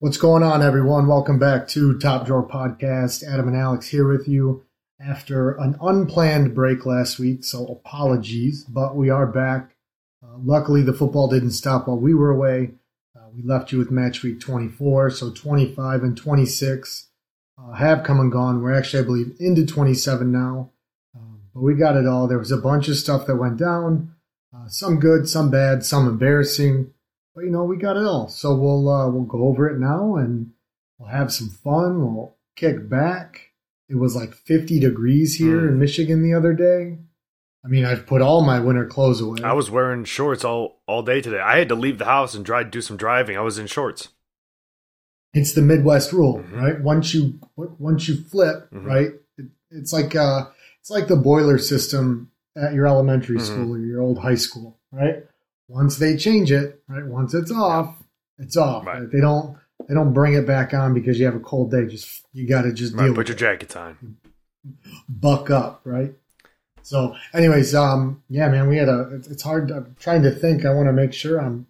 What's going on, everyone? Welcome back to Top Drawer Podcast. Adam and Alex here with you after an unplanned break last week, so apologies, but we are back. Uh, luckily, the football didn't stop while we were away. Uh, we left you with match week 24, so 25 and 26 uh, have come and gone. We're actually, I believe, into 27 now, um, but we got it all. There was a bunch of stuff that went down, uh, some good, some bad, some embarrassing. But you know, we got it all. So we'll uh, we'll go over it now and we'll have some fun. We'll kick back. It was like 50 degrees here Mm. in Michigan the other day. I mean, I've put all my winter clothes away. I was wearing shorts all all day today. I had to leave the house and try do some driving. I was in shorts. it's the Midwest rule, Mhm. right? Once you once you flip, Mhm. right? It, it's like uh, it's like the boiler system at your elementary Mhm. school or your old high school, right? Once they change it, right? Once it's off, it's off. Right. right? They don't they don't bring it back on because you have a cold day. Just you got to just Right, deal put with your it. jackets on. buck up, right? So, anyways, um, yeah, man, we had a. It's, hard. I'm trying to think. I want to make sure I'm.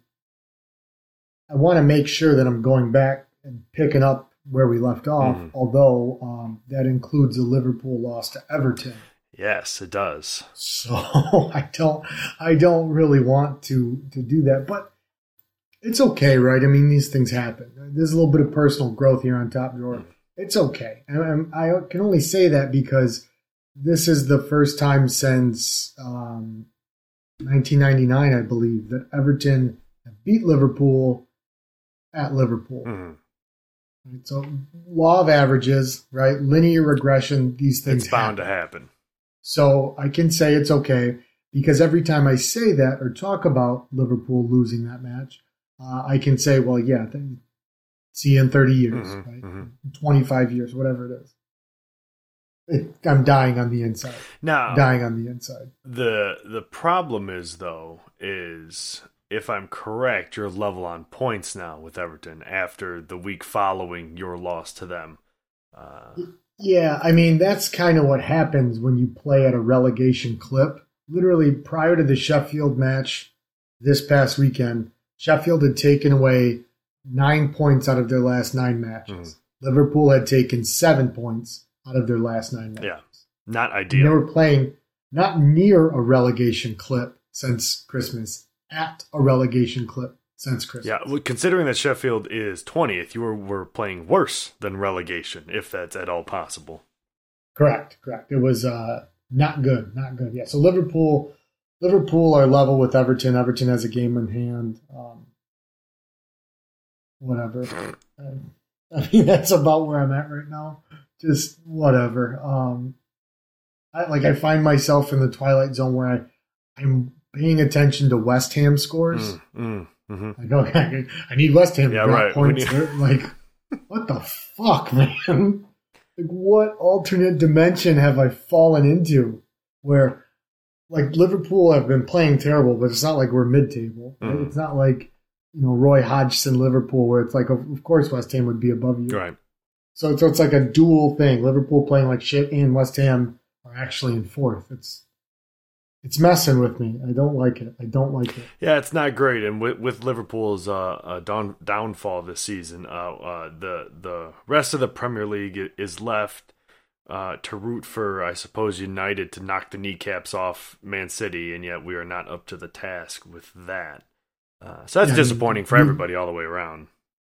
I want to make sure that I'm going back and picking up where we left off. Mhm. Although um, that includes a Liverpool loss to Everton, Yes, it does. so I don't. I don't really want to to do that, but it's okay, right? I mean, these things happen. There's a little bit of personal growth here on top drawer. It's okay, and and I can only say that because this is the first time since um, 1999, I believe, that Everton beat Liverpool at Liverpool. Mhm. So, law of averages, right? Linear regression. These things It's bound happen. to happen. So I can say it's okay because every time I say that or talk about Liverpool losing that match, uh, I can say, well, yeah, see you in 30 years, Mhm, right? mhm. 25 years, whatever it is. It, I'm dying on the inside. Now Dying on the inside. the the problem is though is if I'm correct, you're level on points now with Everton after the week following your loss to them. Uh, Yeah, I mean, that's kind of what happens when you play at a relegation clip. Literally, prior to the Sheffield match this past weekend, Sheffield had taken away nine points out of their last nine matches. Hmm. Liverpool had taken seven points out of their last nine matches. Yeah. not And they were playing not near a relegation clip since Christmas, at a relegation clip since Christmas. Yeah, well, considering that Sheffield is 20th, you were, were playing worse than relegation, if that's at all possible. Correct, correct. It was uh, not good, not good. Yeah. So Liverpool, Liverpool are level with Everton. Everton has a game in hand. Um, whatever. I mean, that's about where I'm at right now. Just whatever. Um, I like. I find myself in the twilight zone where I, I'm paying attention to West Ham scores. Mm, mm, mhm. Like, okay, I need West Ham Yeah, right. Points. like, what the fuck, man? Like, what alternate dimension have I fallen into where, like, Liverpool have been playing terrible, but it's not like we're mid-table. right? Mhm. It's not like, you know, Roy Hodgson Liverpool, where it's like, of of course, West Ham would be above you. Right. So, so it's like a dual thing. Liverpool playing like shit, and West Ham are actually in fourth. It's it's messing with me. I don't like it. I don't like it. Yeah, it's not great, and with, with Liverpool's uh, uh, down, downfall this season, uh, uh, the the rest of the Premier League is left uh, to root for, I suppose, United to knock the kneecaps off Man City, and yet we are not up to the task with that. Uh, so that's Yeah, disappointing for everybody all the way around.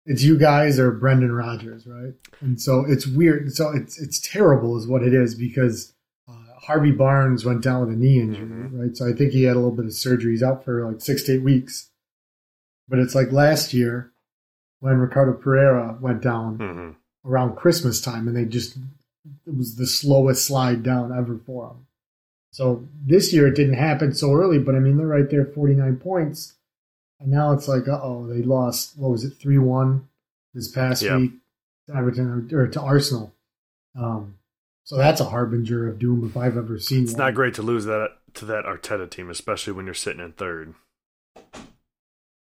it's you guys or Brendan Rodgers, right? And so it's weird. So it's it's terrible, is what it is, because Harvey Barnes went down with a knee injury, Mhm. right? So I think he had a little bit of surgery. He's out for like six to eight weeks. But it's like last year when Ricardo Pereira went down hmm around Christmas time, and they just it was the slowest slide down ever for them. So this year it didn't happen so early, but I mean they're right there, forty nine points, and now it's like, uh oh, they lost. What was it, three one this past Yeah. week to Everton or to Arsenal. Um, so that's a harbinger of doom if I've ever seen. It's one. not great to lose that to that Arteta team, especially when you're sitting in third.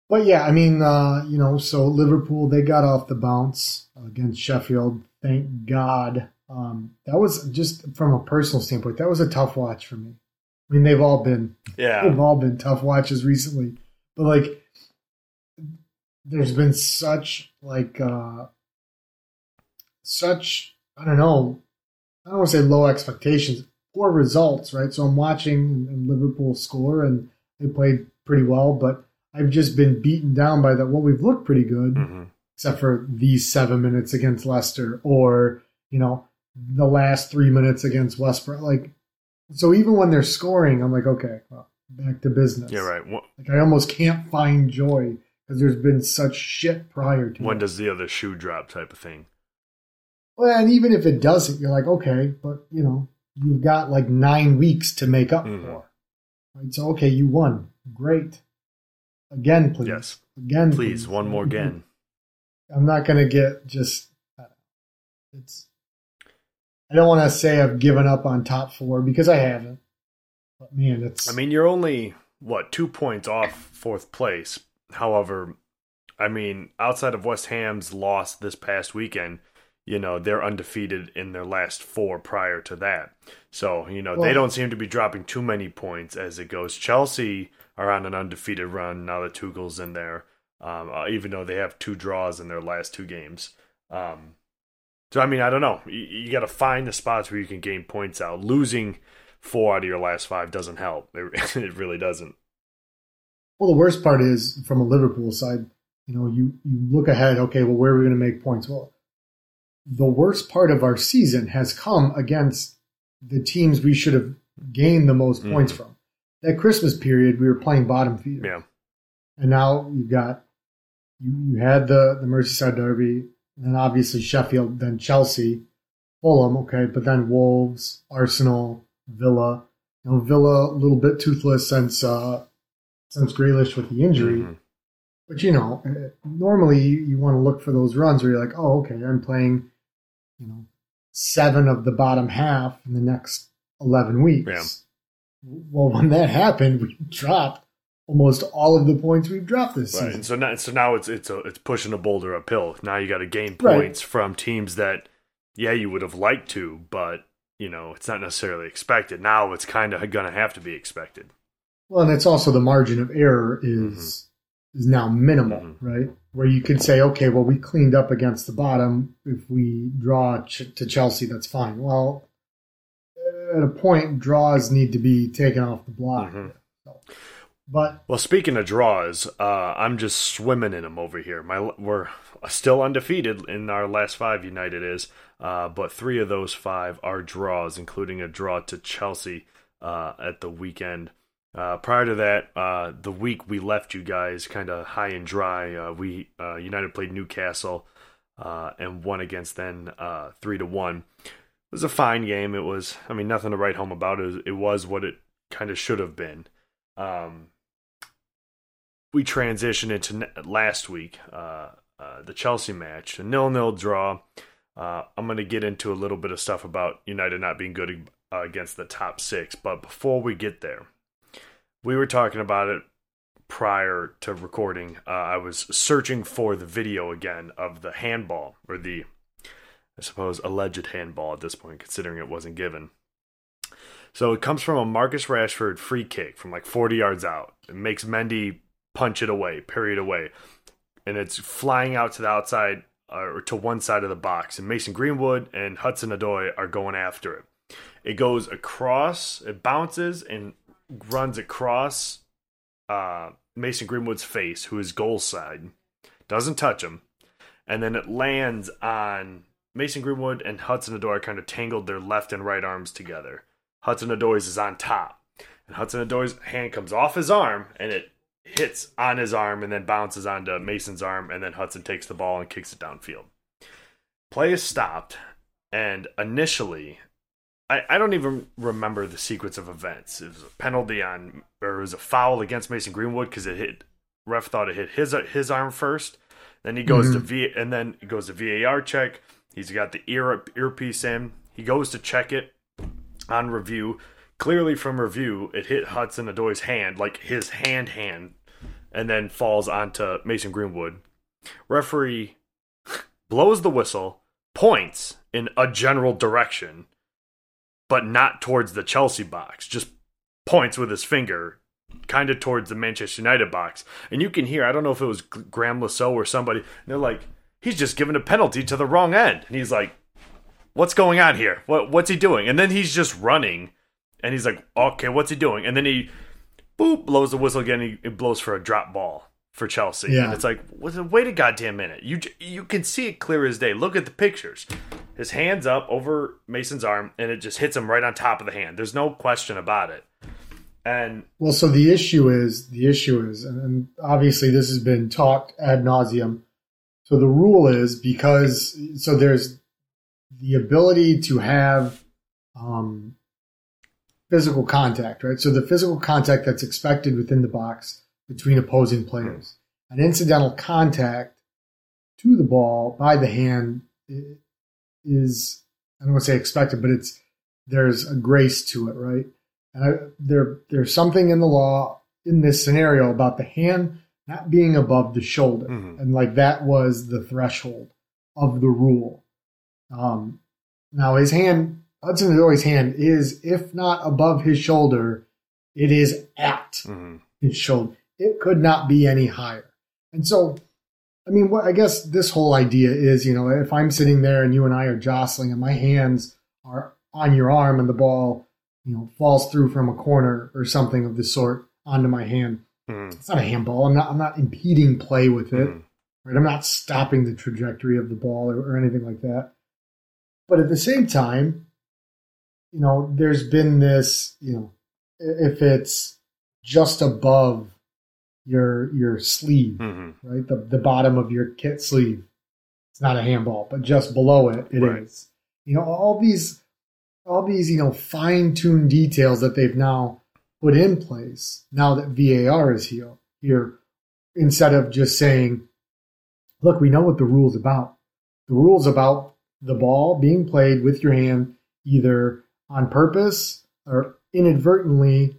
But yeah, I mean, uh, you know, so Liverpool they got off the bounce against Sheffield. Thank God. Um, that was just from a personal standpoint. That was a tough watch for me. I mean, they've all been Yeah, they've all been tough watches recently, but like, there's been such like uh, such I don't know. I don't want to say low expectations, poor results, right? So I'm watching and Liverpool score, and they played pretty well, but I've just been beaten down by that. Well, we've looked pretty good, Mm-hmm. except for these seven minutes against Leicester, or you know the last three minutes against West Brom. Like, so even when they're scoring, I'm like, okay, well, back to business. Yeah, right. Wh- Like I almost can't find joy because there's been such shit prior to When it. does the other shoe drop type of thing? Well, and even if it doesn't, you're like, okay, but you know, you've got like nine weeks to make up Mhm. for. Right? So okay, you won. Great. Again, please. Yes. Again, Please, one more again. I'm not gonna get just. It's. I don't want to say I've given up on top four because I haven't. But man, it's. I mean, you're only what two points off fourth place. However, I mean, outside of West Ham's loss this past weekend, you know they're undefeated in their last four prior to that. So you know they don't seem to be dropping too many points as it goes. Chelsea are on an undefeated run now that Tuchel's in there, um, uh, even though they have two draws in their last two games. Um, so I mean, I don't know. You, you got to find the spots where you can gain points out. Losing four out of your last five doesn't help. It, it really doesn't. Well, the worst part is from a Liverpool side, you know, you, you look ahead, okay, well, where are we going to make points? Well, the worst part of our season has come against the teams we should have gained the most Mhm. points from. That Christmas period, we were playing bottom feeder. Yeah. And now you've got, you, you had the, the Merseyside Derby, and then obviously Sheffield, then Chelsea, Fulham, okay, but then Wolves, Arsenal, Villa. You know, Villa a little bit toothless since uh, since Grealish with the injury. Mhm. But you know, normally you, you want to look for those runs where you're like, oh, okay, I'm playing, you know, seven of the bottom half in the next eleven weeks. Yeah. Well, when that happened, we dropped almost all of the points we've dropped this Right. season. And so now, so now it's it's a, it's pushing a boulder uphill. Now you got to gain Right. points from teams that, yeah, you would have liked to, but you know it's not necessarily expected. Now it's kind of going to have to be expected. Well, and it's also the margin of error is is now minimal, Mhm. right? Where you can say, okay, well, we cleaned up against the bottom. If we draw ch- to Chelsea, that's fine. Well, at a point, draws need to be taken off the block. Mhm. So, but Well, speaking of draws, uh, I'm just swimming in them over here. My we're still undefeated in our last five. United is, uh, but three of those five are draws, including a draw to Chelsea uh, at the weekend. Uh, prior to that, uh, the week we left you guys kind of high and dry. Uh, we uh, United played Newcastle uh, and won against them uh, three to one. It was a fine game. It was, I mean, nothing to write home about. It was, it was what it kind of should have been. Um, we transitioned into last week, the Chelsea match, a nil-nil draw. I'm going to get into a little bit of stuff about United not being good against the top six, but before we get there, we were talking about it prior to recording. Uh, I was searching for the video again of the handball, or the, I suppose, alleged handball at this point, considering it wasn't given. So it comes from a Marcus Rashford free kick from like 40 yards out. It makes Mendy punch it away, parry it away. And it's flying out to the outside uh, or to one side of the box. And Mason Greenwood and Hudson Odoi are going after it. It goes across, it bounces and runs across uh, Mason Greenwood's face, who is goal side. Doesn't touch him. And then it lands on Mason Greenwood and Hudson Odoi kind of tangled their left and right arms together. Hudson Odoi's is on top. And Hudson Odoi's hand comes off his arm and it hits on his arm and then bounces onto Mason's arm. And then Hudson takes the ball and kicks it downfield. Play is stopped. And initially, I, I don't even remember the sequence of events. It was a penalty on, or it was a foul against Mason Greenwood because it hit, ref thought it hit his his arm first. Then he goes to mm-hmm. V, and then he goes to VAR check. He's got the ear earpiece in. He goes to check it on review. Clearly, from review, it hit Hudson Odoi's hand, like his hand, hand, and then falls onto Mason Greenwood. Referee blows the whistle, points in a general direction, but not towards the Chelsea box. Just points with his finger, kind of towards the Manchester United box. And you can hear, I don't know if it was Graeme Le Saux or somebody, they're like, he's just given a penalty to the wrong end. And he's like, what's going on here? What what's he doing? And then he's just running, and he's like, okay, what's he doing? And then he, boop, blows the whistle again. He, blows for a drop ball for Chelsea. Yeah. And it's like, wait a goddamn minute. You you can see it clear as day. Look at the pictures. His hands up over Mason's arm, and it just hits him right on top of the hand. There's no question about it. And Well, so the issue is the issue is, and- and obviously this has been talked ad nauseum. So the rule is because so there's the ability to have um, physical contact, right? So the physical contact that's expected within the box between opposing players, an incidental contact to the ball by the hand is I don't want to say expected, but it's there's a grace to it, right? And I, there, there's something in the law in this scenario about the hand not being above the shoulder, Mhm. and like that was the threshold of the rule. Um, now his hand, Hudson Odoi's hand is, if not above his shoulder, it is at mhm. his shoulder. It could not be any higher. And so, I mean, what I guess this whole idea is, you know, if I'm sitting there and you and I are jostling and my hands are on your arm and the ball, you know, falls through from a corner or something of the sort onto my hand, Mhm. it's not a handball. I'm not. I'm not impeding play with it. Mhm. Right. I'm not stopping the trajectory of the ball or, or anything like that. But at the same time, you know, there's been this. You know, if it's just above your your sleeve, Mhm. right, the the bottom of your kit sleeve, it's not a handball. But just below it, it is. Right. You know, all these all these you know fine tuned details that they've now put in place now that VAR is here here instead of just saying, look, we know what the rule's about. The rule's about the ball being played with your hand either on purpose or inadvertently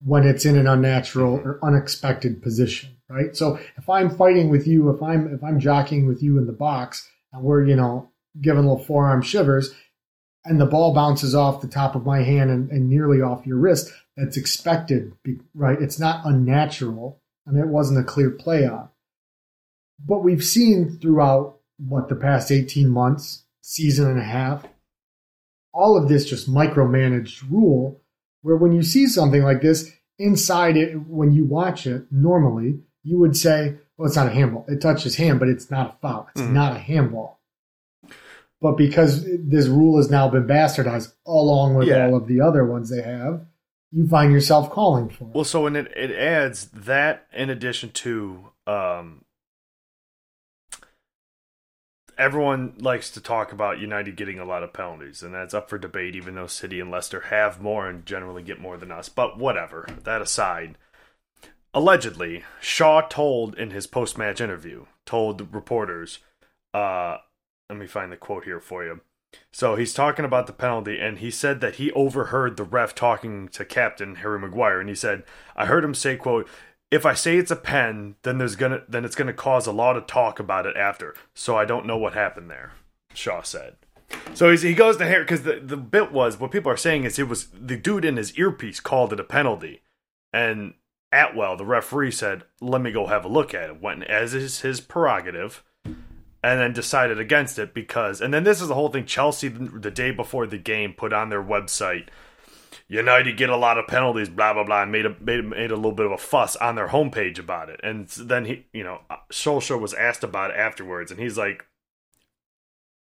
when it's in an unnatural or mm-hmm. unexpected position, right? So if I'm fighting with you, if I'm if I'm jockeying with you in the box and we're, you know, giving little forearm shivers and the ball bounces off the top of my hand and, and nearly off your wrist, that's expected, right? It's not unnatural and it wasn't a clear play on. But we've seen throughout what the past 18 months, season and a half, all of this just micromanaged rule where when you see something like this inside it, when you watch it normally, you would say, well, it's not a handball. It touched his hand, but it's not a foul. It's Mhm. not a handball. But because this rule has now been bastardized along with Yeah. all of the other ones they have, you find yourself calling for it. Well, so when it, it adds that in addition to um, everyone likes to talk about United getting a lot of penalties, and that's up for debate, even though City and Leicester have more and generally get more than us. But whatever, that aside, allegedly, Shaw told in his post match interview, told reporters, uh, let me find the quote here for you. So he's talking about the penalty, and he said that he overheard the ref talking to Captain Harry Maguire, and he said, "I heard him say, quote." If I say it's a pen, then there's gonna then it's gonna cause a lot of talk about it after. So I don't know what happened there. Shaw said. So he goes to Harry because the, the bit was what people are saying is it was the dude in his earpiece called it a penalty, and Attwell, the referee, said, "Let me go have a look at it." Went as is his prerogative, and then decided against it because. And then this is the whole thing. Chelsea, the day before the game, put on their website, "United get a lot of penalties," blah blah blah, and made a made, made a little bit of a fuss on their homepage about it. And then he, you know, uh, Solskjaer was asked about it afterwards, and he's like,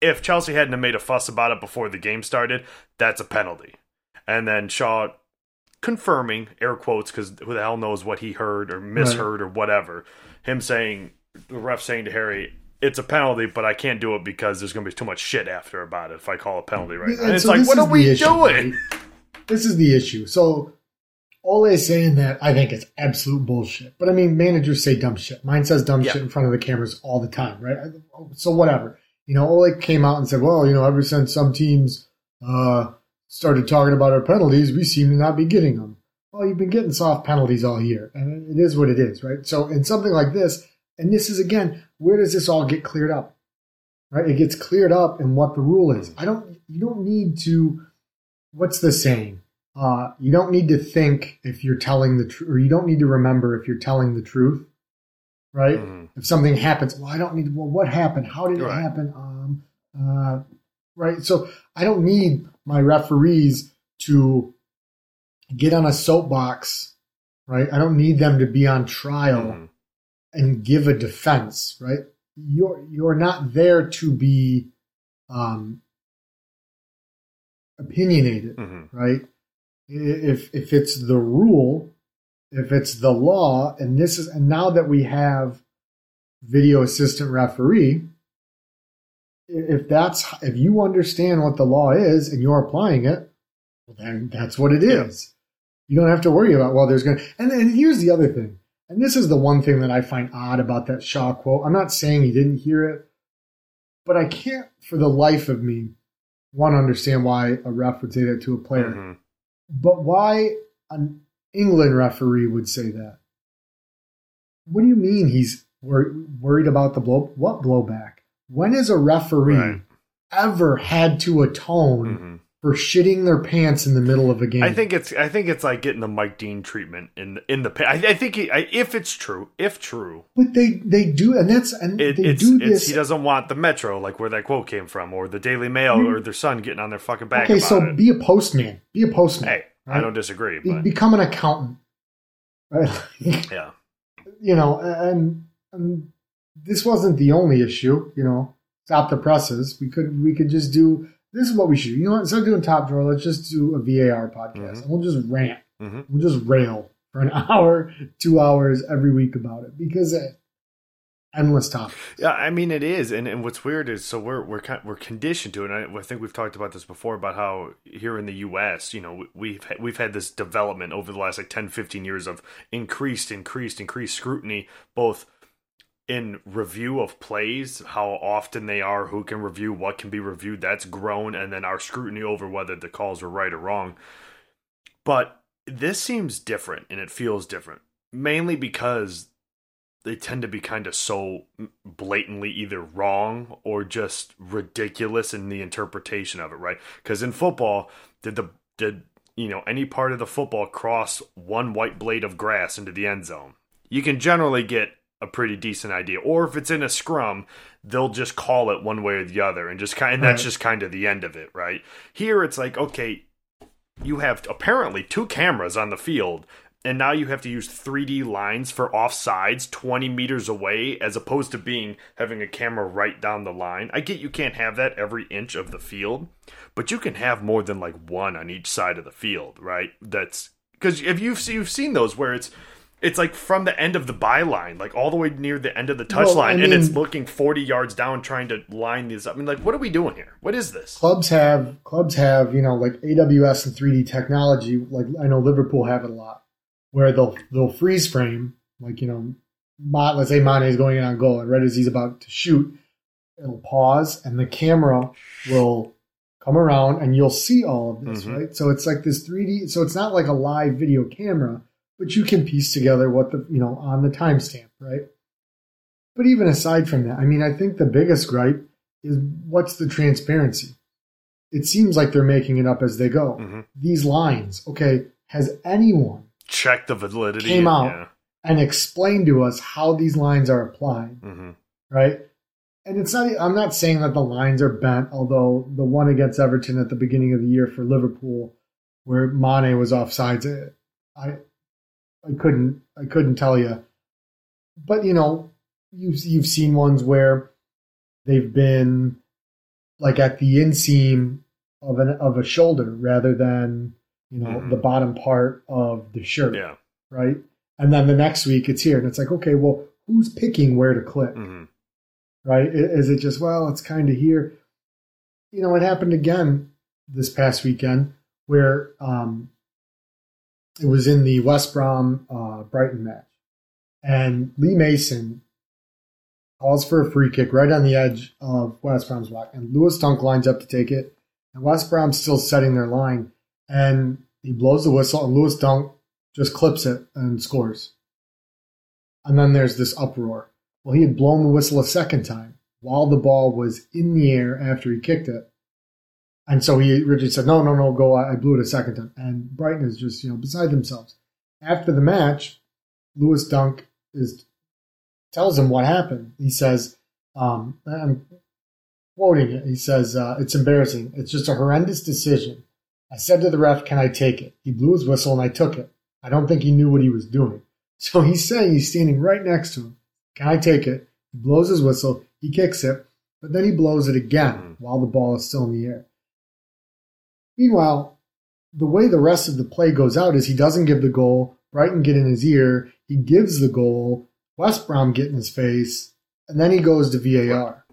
"If Chelsea hadn't have made a fuss about it before the game started, that's a penalty." And then Shaw confirming air quotes because who the hell knows what he heard or misheard or whatever. Him saying the ref saying to Harry, "It's a penalty, but I can't do it because there's going to be too much shit after about it if I call a penalty right now." And And it's so like, what are we issue, doing? right? This is the issue. So Ole is saying that I think it's absolute bullshit. But I mean, managers say dumb shit. Mine says dumb Yeah. shit in front of the cameras all the time, right? So whatever. You know, Ole came out and said, well, you know, ever since some teams uh, started talking about our penalties, we seem to not be getting them. Well, you've been getting soft penalties all year, and it is what it is, right? So in something like this, and this is again, where does this all get cleared up? Right? It gets cleared up in what the rule is. I don't. You don't need to. What's the saying? Uh, you don't need to think if you're telling the truth, or you don't need to remember if you're telling the truth. right? Mhm. If something happens, well, I don't need. Well, what happened? How did it happen? Um, uh, right. So I don't need my referees to get on a soapbox, right? I don't need them to be on trial Mhm. and give a defense, right? You're you're not there to be um, opinionated, Mhm. right? If if it's the rule, if it's the law, and this is and now that we have video assistant referee, if that's if you understand what the law is and you're applying it, well then that's what it is. You don't have to worry about well, there's gonna and and here's the other thing, and this is the one thing that I find odd about that Shaw quote. I'm not saying he didn't hear it, but I can't for the life of me want to understand why a ref would say that to a player. Mhm. But why an England referee would say that? What do you mean he's wor- worried about the blow? What blowback? When has a referee Right. ever had to atone Mhm. For shitting their pants in the middle of a game? I think it's I think it's like getting the Mike Dean treatment in the, in the I, I think he, I, if it's true if true but they they do, and that's and it, they it's, do it's this. he doesn't want the Metro like where that quote came from or the Daily Mail Mhm. or the Sun getting on their fucking back okay, so it. be a postman. Be a postman. hey, I don't disagree, Be- but become an accountant. Right? yeah, you know, and, and this wasn't the only issue. You know, stop the presses. We could we could just do this is what we should. do. You know, what? instead of doing top drawer, let's just do a VAR podcast, Mhm. and we'll just rant. Mhm. We'll just rail for an hour, two hours every week about it because it, endless topics. Yeah, I mean it is, and, and what's weird is so we're we're kind we're conditioned to it. And I, I think we've talked about this before about how here in the U.S., you know, we- we've we've had this development over the last like 10, 15 years of increased, increased, increased scrutiny, both in review of plays, how often they are, who can review, what can be reviewed. That's grown, and then our scrutiny over whether the calls were right or wrong. But this seems different, and it feels different, mainly because they tend to be kind of so blatantly either wrong or just ridiculous in the interpretation of it, right? Because in football, did the did you know any part of the football cross one white blade of grass into the end zone? You can generally get a pretty decent idea. Or if it's in a scrum, they'll just call it one way or the other, and just kind and that's Right. just kind of the end of it, right? Here it's like okay, you have apparently two cameras on the field and now you have to use 3D lines for offsides 20 meters away as opposed to being having a camera right down the line. I get you can't have that every inch of the field, but you can have more than like one on each side of the field, right? That's cuz if you've you've seen those where it's it's like from the end of the byline, like all the way near the end of the touchline, Well, I and it's looking 40 yards down trying to line these up. I mean, like, what are we doing here? What is this? Clubs have clubs have you know like AWS and 3D technology. Like I know Liverpool have it a lot, where they'll they'll freeze frame like you know, let's say Mane is going in on goal, and right as he's about to shoot, it'll pause, and the camera will come around, and you'll see all of this, Mhm. right? So it's like this 3D. So it's not like a live video camera, but you can piece together what the you know on the timestamp, right? But even aside from that, I mean, I think the biggest gripe is what's the transparency? It seems like they're making it up as they go. Mhm. These lines, okay, has anyone Check the validity. Came out. Yeah. and explained to us how these lines are applied, hmm right? And it's not, I'm not saying that the lines are bent, although the one against Everton at the beginning of the year for Liverpool, where Mane was offsides, I, I couldn't, I couldn't tell you. But you know, you've you've seen ones where they've been like at the inseam of an of a shoulder rather than you know Mhm. the bottom part of the shirt, Yeah. right? And then the next week it's here, and it's like, okay, well, who's picking where to click? hmm right? Is it just, well, it's kind of here? You know, it happened again this past weekend where um, it was in the West Brom uh, Brighton match. And Lee Mason calls for a free kick right on the edge of West Brom's block. And Lewis Dunk lines up to take it. And West Brom's still setting their line. And he blows the whistle, and Lewis Dunk just clips it and scores. And then there's this uproar. Well, he had blown the whistle a second time while the ball was in the air after he kicked it. And so he Richard said, No, no, no, go. I blew it a second time. And Brighton is just, you know, beside themselves. After the match, Lewis Dunk is tells him what happened. He says, um, I'm quoting it. He says, uh, It's embarrassing. It's just a horrendous decision. I said to the ref, Can I take it? He blew his whistle and I took it. I don't think he knew what he was doing. So he's saying he's standing right next to him. Can I take it? He blows his whistle. He kicks it, but then he blows it again Mhm. while the ball is still in the air. Meanwhile, the way the rest of the play goes out is he doesn't give the goal. Brighton get in his ear. He gives the goal. West Brom get in his face, and then he goes to VAR.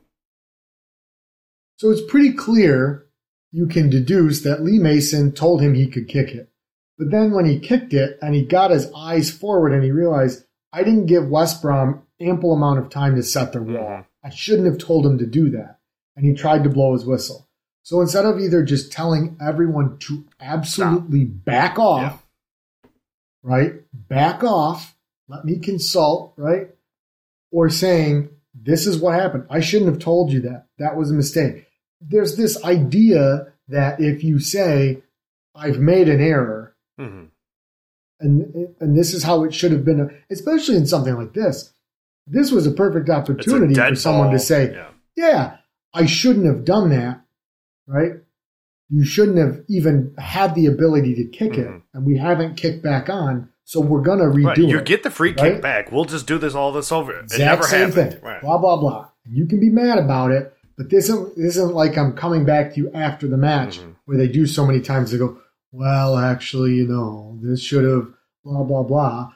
So it's pretty clear you can deduce that Lee Mason told him he could kick it. But then when he kicked it and he got his eyes forward and he realized I didn't give West Brom ample amount of time to set their wall. Mhm. I shouldn't have told him to do that. And he tried to blow his whistle. So instead of either just telling everyone to absolutely back off, right? Back off, let me consult, right? Or saying, this is what happened. I shouldn't have told you that. That was a mistake. There's this idea that if you say, I've made an error, Mhm. and and this is how it should have been, especially in something like this. This was a perfect It's a opportunity for someone ball. to say, yeah. yeah, I shouldn't have done that, right? You shouldn't have even had the ability to kick it, Mhm. and we haven't kicked back on, so we're gonna redo Right. You it. get the free right? kick back. We'll just do this all this over. It exact never same happened. thing. Right. Blah blah blah. You can be mad about it, but this isn't, this isn't like I'm coming back to you after the match Mhm. where they do so many times. They go, well, actually, you know, this should have blah blah blah.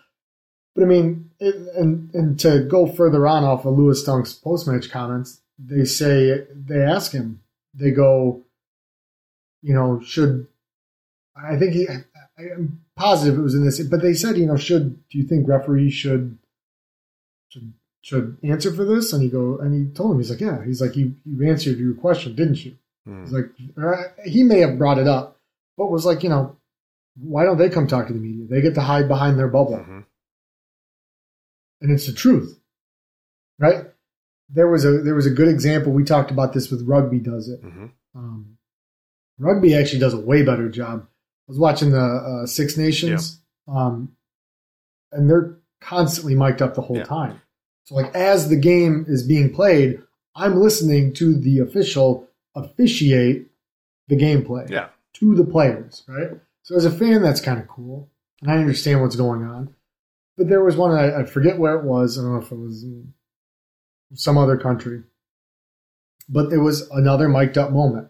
But I mean, it, and and to go further on off of Lewis Dunk's post match comments, they say they ask him, they go, you know, should I think he, I, I'm positive it was in this, but they said, you know, should do you think referees should should should answer for this? And he go and he told him, he's like, yeah, he's like, you you answered your question, didn't you? Mhm. He's like, he may have brought it up, but was like, you know, why don't they come talk to the media? They get to hide behind their bubble Mhm. and it's the truth, right? There was a there was a good example. We talked about this with rugby. Does it? Mhm. Um, rugby actually does a way better job. I was watching the uh, Six Nations, um, and they're constantly mic'd up the whole Yeah. time. So, like as the game is being played, I'm listening to the official officiate the gameplay Yeah. to the players, right? So as a fan, that's kind of cool, and I understand what's going on. But there was one I, I forget where it was. I don't know if it was in some other country, but there was another mic'd up moment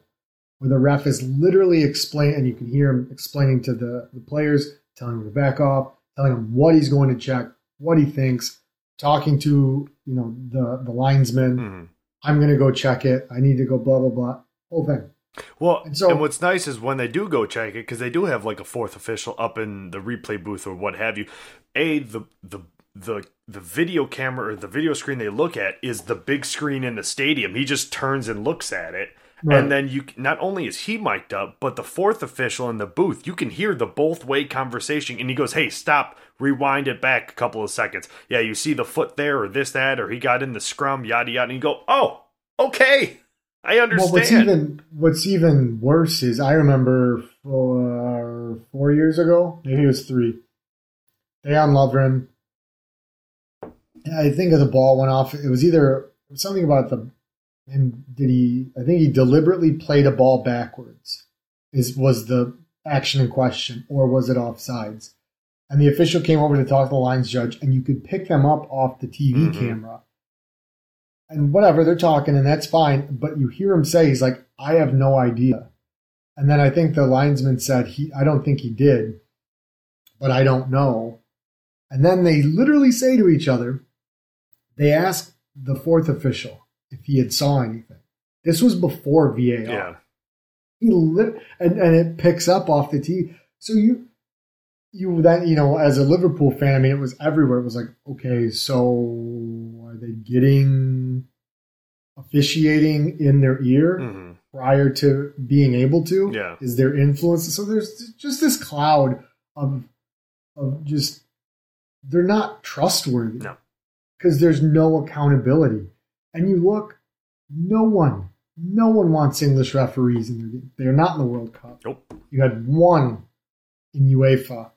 where the ref is literally explaining, and you can hear him explaining to the, the players, telling them to back off, telling them what he's going to check, what he thinks, talking to you know the the linesman. Mhm. I'm going to go check it. I need to go blah blah blah. Whole thing. Well, And so, and, what's nice is when they do go check it because they do have like a fourth official up in the replay booth or what have you. A the the the the video camera or the video screen they look at is the big screen in the stadium. He just turns and looks at it. Right. And then you not only is he mic'd up, but the fourth official in the booth, you can hear the both way conversation. And he goes, "Hey, stop! Rewind it back a couple of seconds. Yeah, you see the foot there, or this, that, or he got in the scrum, yada yada." And you go, "Oh, okay, I understand." Well, what's even what's even worse is I remember for four years ago, maybe it was three. Dejan Lovren. I think the ball went off. It was either something about the him. Did he? I think he deliberately played a ball backwards. Is was the action in question, or was it offsides? And the official came over to talk to the lines judge, and you could pick them up off the TV Mhm. camera and whatever they're talking and that's fine but you hear him say he's like i have no idea and then i think the linesman said he i don't think he did but i don't know and then they literally say to each other they ask the fourth official if he had saw anything. This was before var yeah, he lit and, and it picks up off the tee. So you you then you know as a liverpool fan i mean it was everywhere. It was like okay so are they getting officiating in their ear hmm prior to being able to? Yeah. is there influence? So there's just this cloud of of just they're not trustworthy. No. because there's no accountability and you look no one no one wants english referees in their game they're not in the world cup Nope. you had one in uefa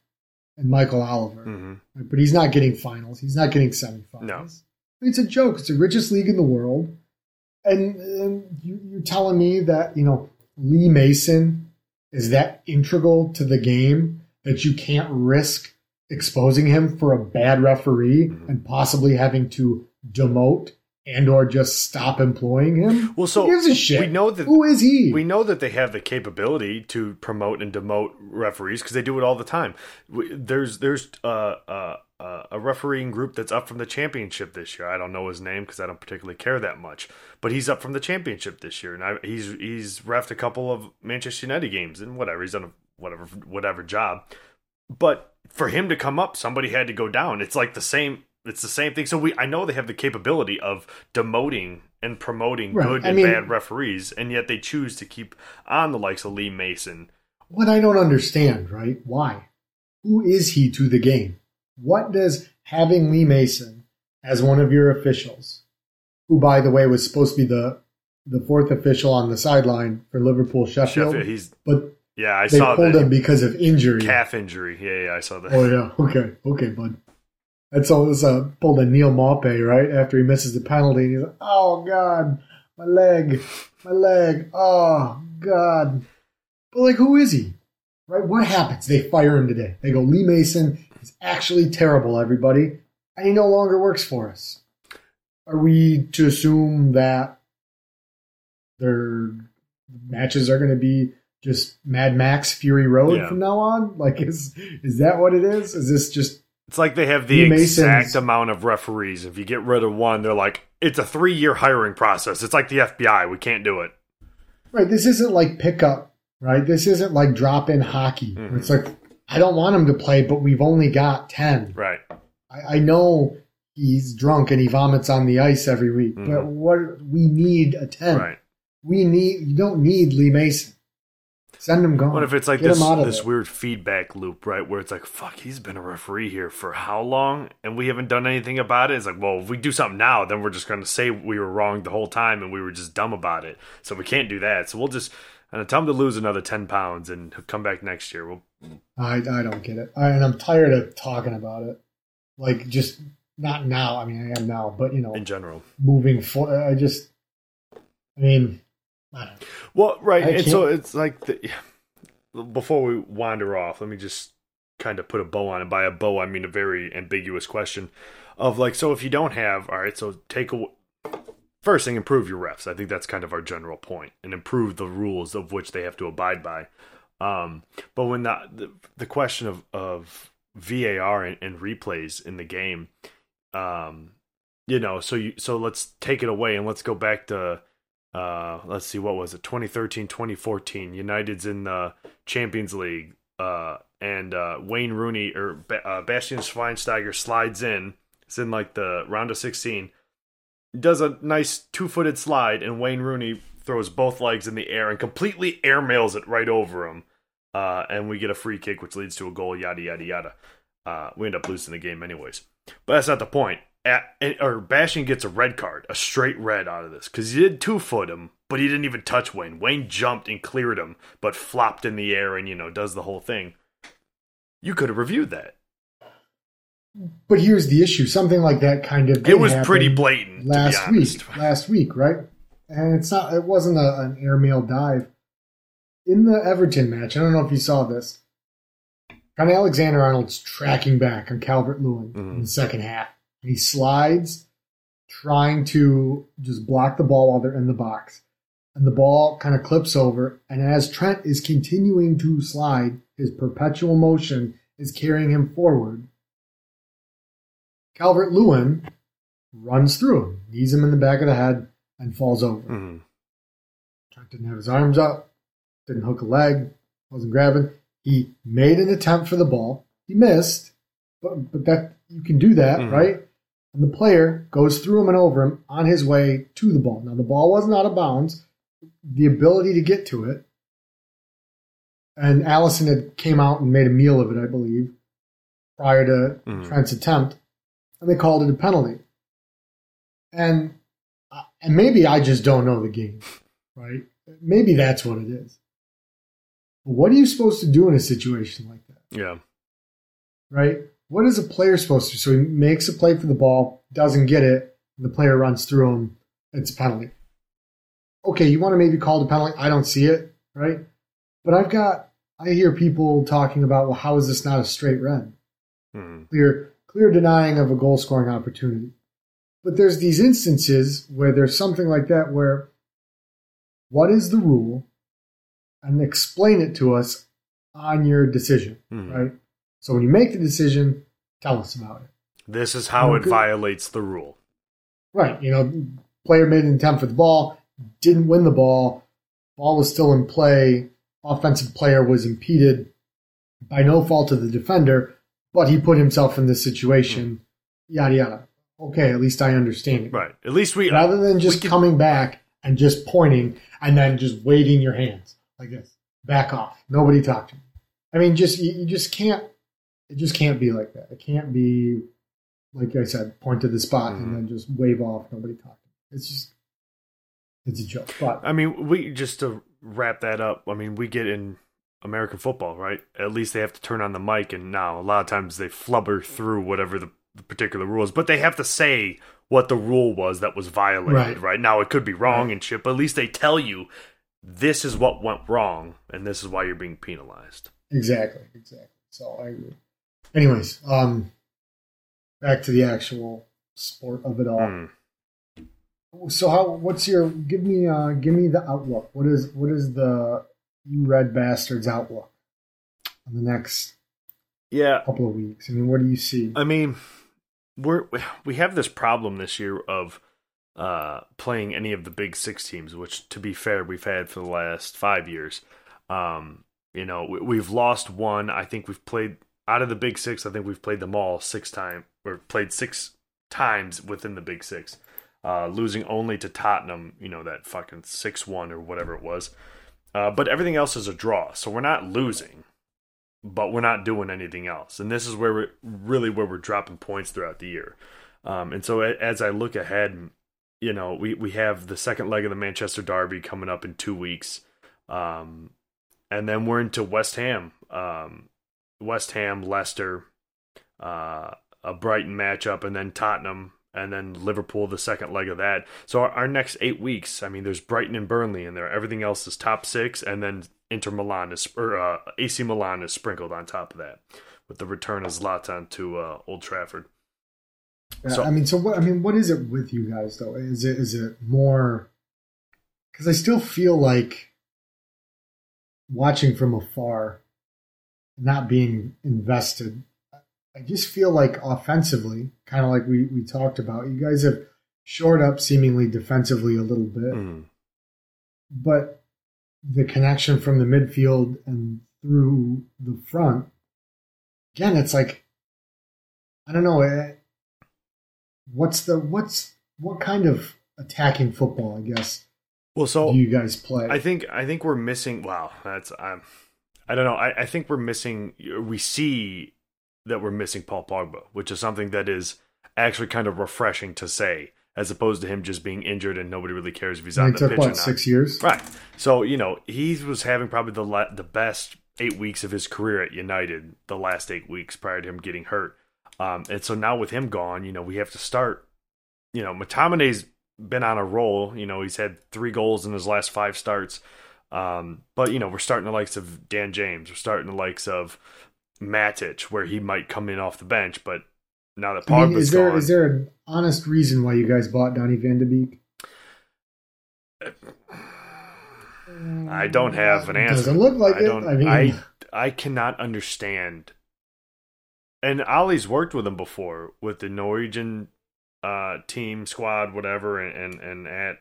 and michael oliver hmm right? but he's not getting finals he's not getting semifinals No. It's a joke. It's the richest league in the world, and, and you, you're telling me that you know Lee Mason is that integral to the game that you can't risk exposing him for a bad referee Mhm. and possibly having to demote and or just stop employing him. Well, so Who gives a shit? we know that Who is he? we know that they have the capability to promote and demote referees because they do it all the time. There's there's uh, uh, uh, a refereeing group that's up from the championship this year. I don't know his name because I don't particularly care that much, but he's up from the championship this year, and I, he's he's refed a couple of Manchester United games and whatever. He's done a whatever whatever job, but for him to come up, somebody had to go down. It's like the same. It's the same thing. So we, I know they have the capability of demoting and promoting Right. good I and mean- bad referees, and yet they choose to keep on the likes of Lee Mason. what I don't understand, right? Why? Who is he to the game? What does having Lee Mason as one of your officials, who by the way was supposed to be the the fourth official on the sideline for Liverpool Sheffield, Sheffield, he's but yeah, I they saw pulled that him because of injury. calf injury. Yeah, yeah, I saw that. Oh yeah, okay, okay, bud. That's all. This uh, pulled a Neal Maupay right after he misses the penalty. And he's like, "Oh God, my leg, my leg. Oh God." But like, who is he? Right? What happens? They fire him today. They go, Lee Mason is actually terrible, everybody, and he no longer works for us. Are we to assume that their matches are going to be just Mad Max Fury Road Yeah. from now on? Like, is is that what it is? Is this just It's like they have the exact amount of referees. If you get rid of one, they're like, it's a three year hiring process. It's like the FBI. We can't do it. right? This isn't like pickup, right? This isn't like drop in hockey. Mhm. It's like I don't want him to play, but we've only got ten. Right. I, I know he's drunk and he vomits on the ice every week, but Mhm. what we need a ten. Right. We need you don't need Lee Mason. Send him gone. What if it's like Get this him out of this there. weird feedback loop, right? Where it's like, fuck, he's been a referee here for how long, and we haven't done anything about it. It's like, well, if we do something now, then we're just going to say we were wrong the whole time and we were just dumb about it. So we can't do that. So we'll just and tell him to lose another ten pounds and come back next year. We'll I I don't get it, I, and I'm tired of talking about it. Like just not now. I mean, I am now, but you know, in general. moving forward. I just, I mean, I don't know. Well, right, I and so can't- it's like the, before we wander off, let me just kind of put a bow on it. By a bow, I mean a very ambiguous question of like, so if you don't have, all right, so take a first thing, improve your refs. I think that's kind of our general point, and improve the rules of which they have to abide by. Um, but when the the, the question of of VAR and, and replays in the game, um, you know, so you so let's take it away and let's go back to uh let's see what was it? 2013 2014 united's in the champions league uh and uh wayne rooney or ba- uh, bastian schweinsteiger slides in it's in like the round of 16 does a nice two-footed slide and wayne rooney throws both legs in the air and completely airmails it right over him uh and we get a free kick which leads to a goal yada yada yada. Uh we end up losing the game anyways. But that's not the point. At, or Bastian gets a red card, a straight red out of this, because he did two foot him, but he didn't even touch Wayne. Wayne jumped and cleared him, but flopped in the air and you know does the whole thing. You could have reviewed that. But here's the issue: something like that kind of It was pretty blatant last to be honest. week. Last week, right? And it's not. It wasn't a, an airmail dive in the Everton match. I don't know if you saw this. Kind of Alexander Arnold's tracking back on Calvert Lewin in Mhm. the second half. He slides, trying to just block the ball while they're in the box. And the ball kind of clips over. And as Trent is continuing to slide, his perpetual motion is carrying him forward. Calvert Lewin runs through him, knees him in the back of the head, and falls over. Mhm. Trent didn't have his arms up, didn't hook a leg, wasn't grabbing. He made an attempt for the ball. He missed, but but that you can do that, Mhm. right? And the player goes through him and over him on his way to the ball. Now the ball wasn't out of bounds. The ability to get to it, and Alisson had came out and made a meal of it, I believe, prior to Mhm. Trent's attempt, and they called it a penalty. And uh, and maybe I just don't know the game, right? Maybe that's what it is. But what are you supposed to do in a situation like that, Yeah. right? What is a player supposed to? do? So he makes a play for the ball, doesn't get it, and the player runs through him, it's a penalty. Okay, you want to maybe call the penalty? I don't see it, right? But I've got, I hear people talking about, well, how is this not a straight red? Hmm. Clear, clear denying of a goal scoring opportunity. But there's these instances where there's something like that where what is the rule and explain it to us on your decision, Hmm. right? So when you make the decision, tell us about it. This is how it Okay. violates the rule. Right. You know, player made an attempt for the ball, didn't win the ball, ball was still in play, offensive player was impeded by no fault of the defender, but he put himself in this situation, yada yada. Okay, at least I understand it. Right. At least we uh, Rather than just can- coming back and just pointing and then just waving your hands like this. Back off. Nobody talk to me. I mean, just you, you just can't. It just can't be like that. It can't be like I said, point to the spot Mhm. and then just wave off. Nobody talk. to me. It's just it's a joke. But I mean, we just to wrap that up. I mean, we get in American football, right? At least they have to turn on the mic, and now a lot of times they flubber through whatever the, the particular rules, but they have to say what the rule was that was violated, Right. right? Now it could be wrong Right. and shit, but at least they tell you this is what went wrong, and this is why you're being penalized. exactly, exactly. So I agree. Anyways, um, back to the actual sport of it all. Hmm. So how? What's your? Give me. Uh, give me the outlook. What is? What is the you red bastards outlook on the next Yeah, couple of weeks? I mean, what do you see? I mean, we're we have this problem this year of uh, playing any of the big six teams, which, to be fair, we've had for the last five years. Um, you know, we, we've lost one. I think we've played out of the big six. I think we've played them all six times, or played six times within the big six, uh, losing only to Tottenham. You know that fucking six one or whatever it was. Uh, but everything else is a draw, so we're not losing but we're not doing anything else. And this is where we're really where we're dropping points throughout the year. Um, and so as I look ahead, you know, we, we have the second leg of the Manchester Derby coming up in two weeks. Um, and then we're into West Ham, um, West Ham, Leicester, uh, a Brighton matchup, and then Tottenham, and then Liverpool, the second leg of that. So our, our next eight weeks, I mean, there's Brighton and Burnley in there. Everything else is top six, and then Inter Milan is or uh, AC Milan is sprinkled on top of that with the return of Zlatan to uh, Old Trafford. So- I mean, so what? I mean, what is it with you guys though? Is it is it more? Because I still feel like watching from afar, not being invested. I just feel like offensively, kind of like we we talked about, you guys have shored up seemingly defensively a little bit, Mm. but the connection from the midfield and through the front, again, it's like I don't know. eh, What's the what's what kind of attacking football? I guess Well, so do you guys play? I think I think we're missing. Wow, that's um, I don't know. I, I think we're missing. We see that we're missing Paul Pogba, which is something that is actually kind of refreshing to say, as opposed to him just being injured and nobody really cares if he's on it the took pitch or not. six years? Right. So you know he was having probably the la- the best eight weeks of his career at United. The last eight weeks prior to him getting hurt, um, and so now with him gone, you know we have to start. You know, McTominay's been on a roll. You know, he's had three goals in his last five starts. Um, but you know, we're starting the likes of Dan James. We're starting the likes of Matic, where he might come in off the bench. But now that I mean, is there gone, is there an honest reason why you guys bought Donny Van de Beek? I don't have an answer. Doesn't look like I it. don't. I mean, I I cannot understand. And Ollie's worked with him before with the Norwegian uh, team squad, whatever, and and, and at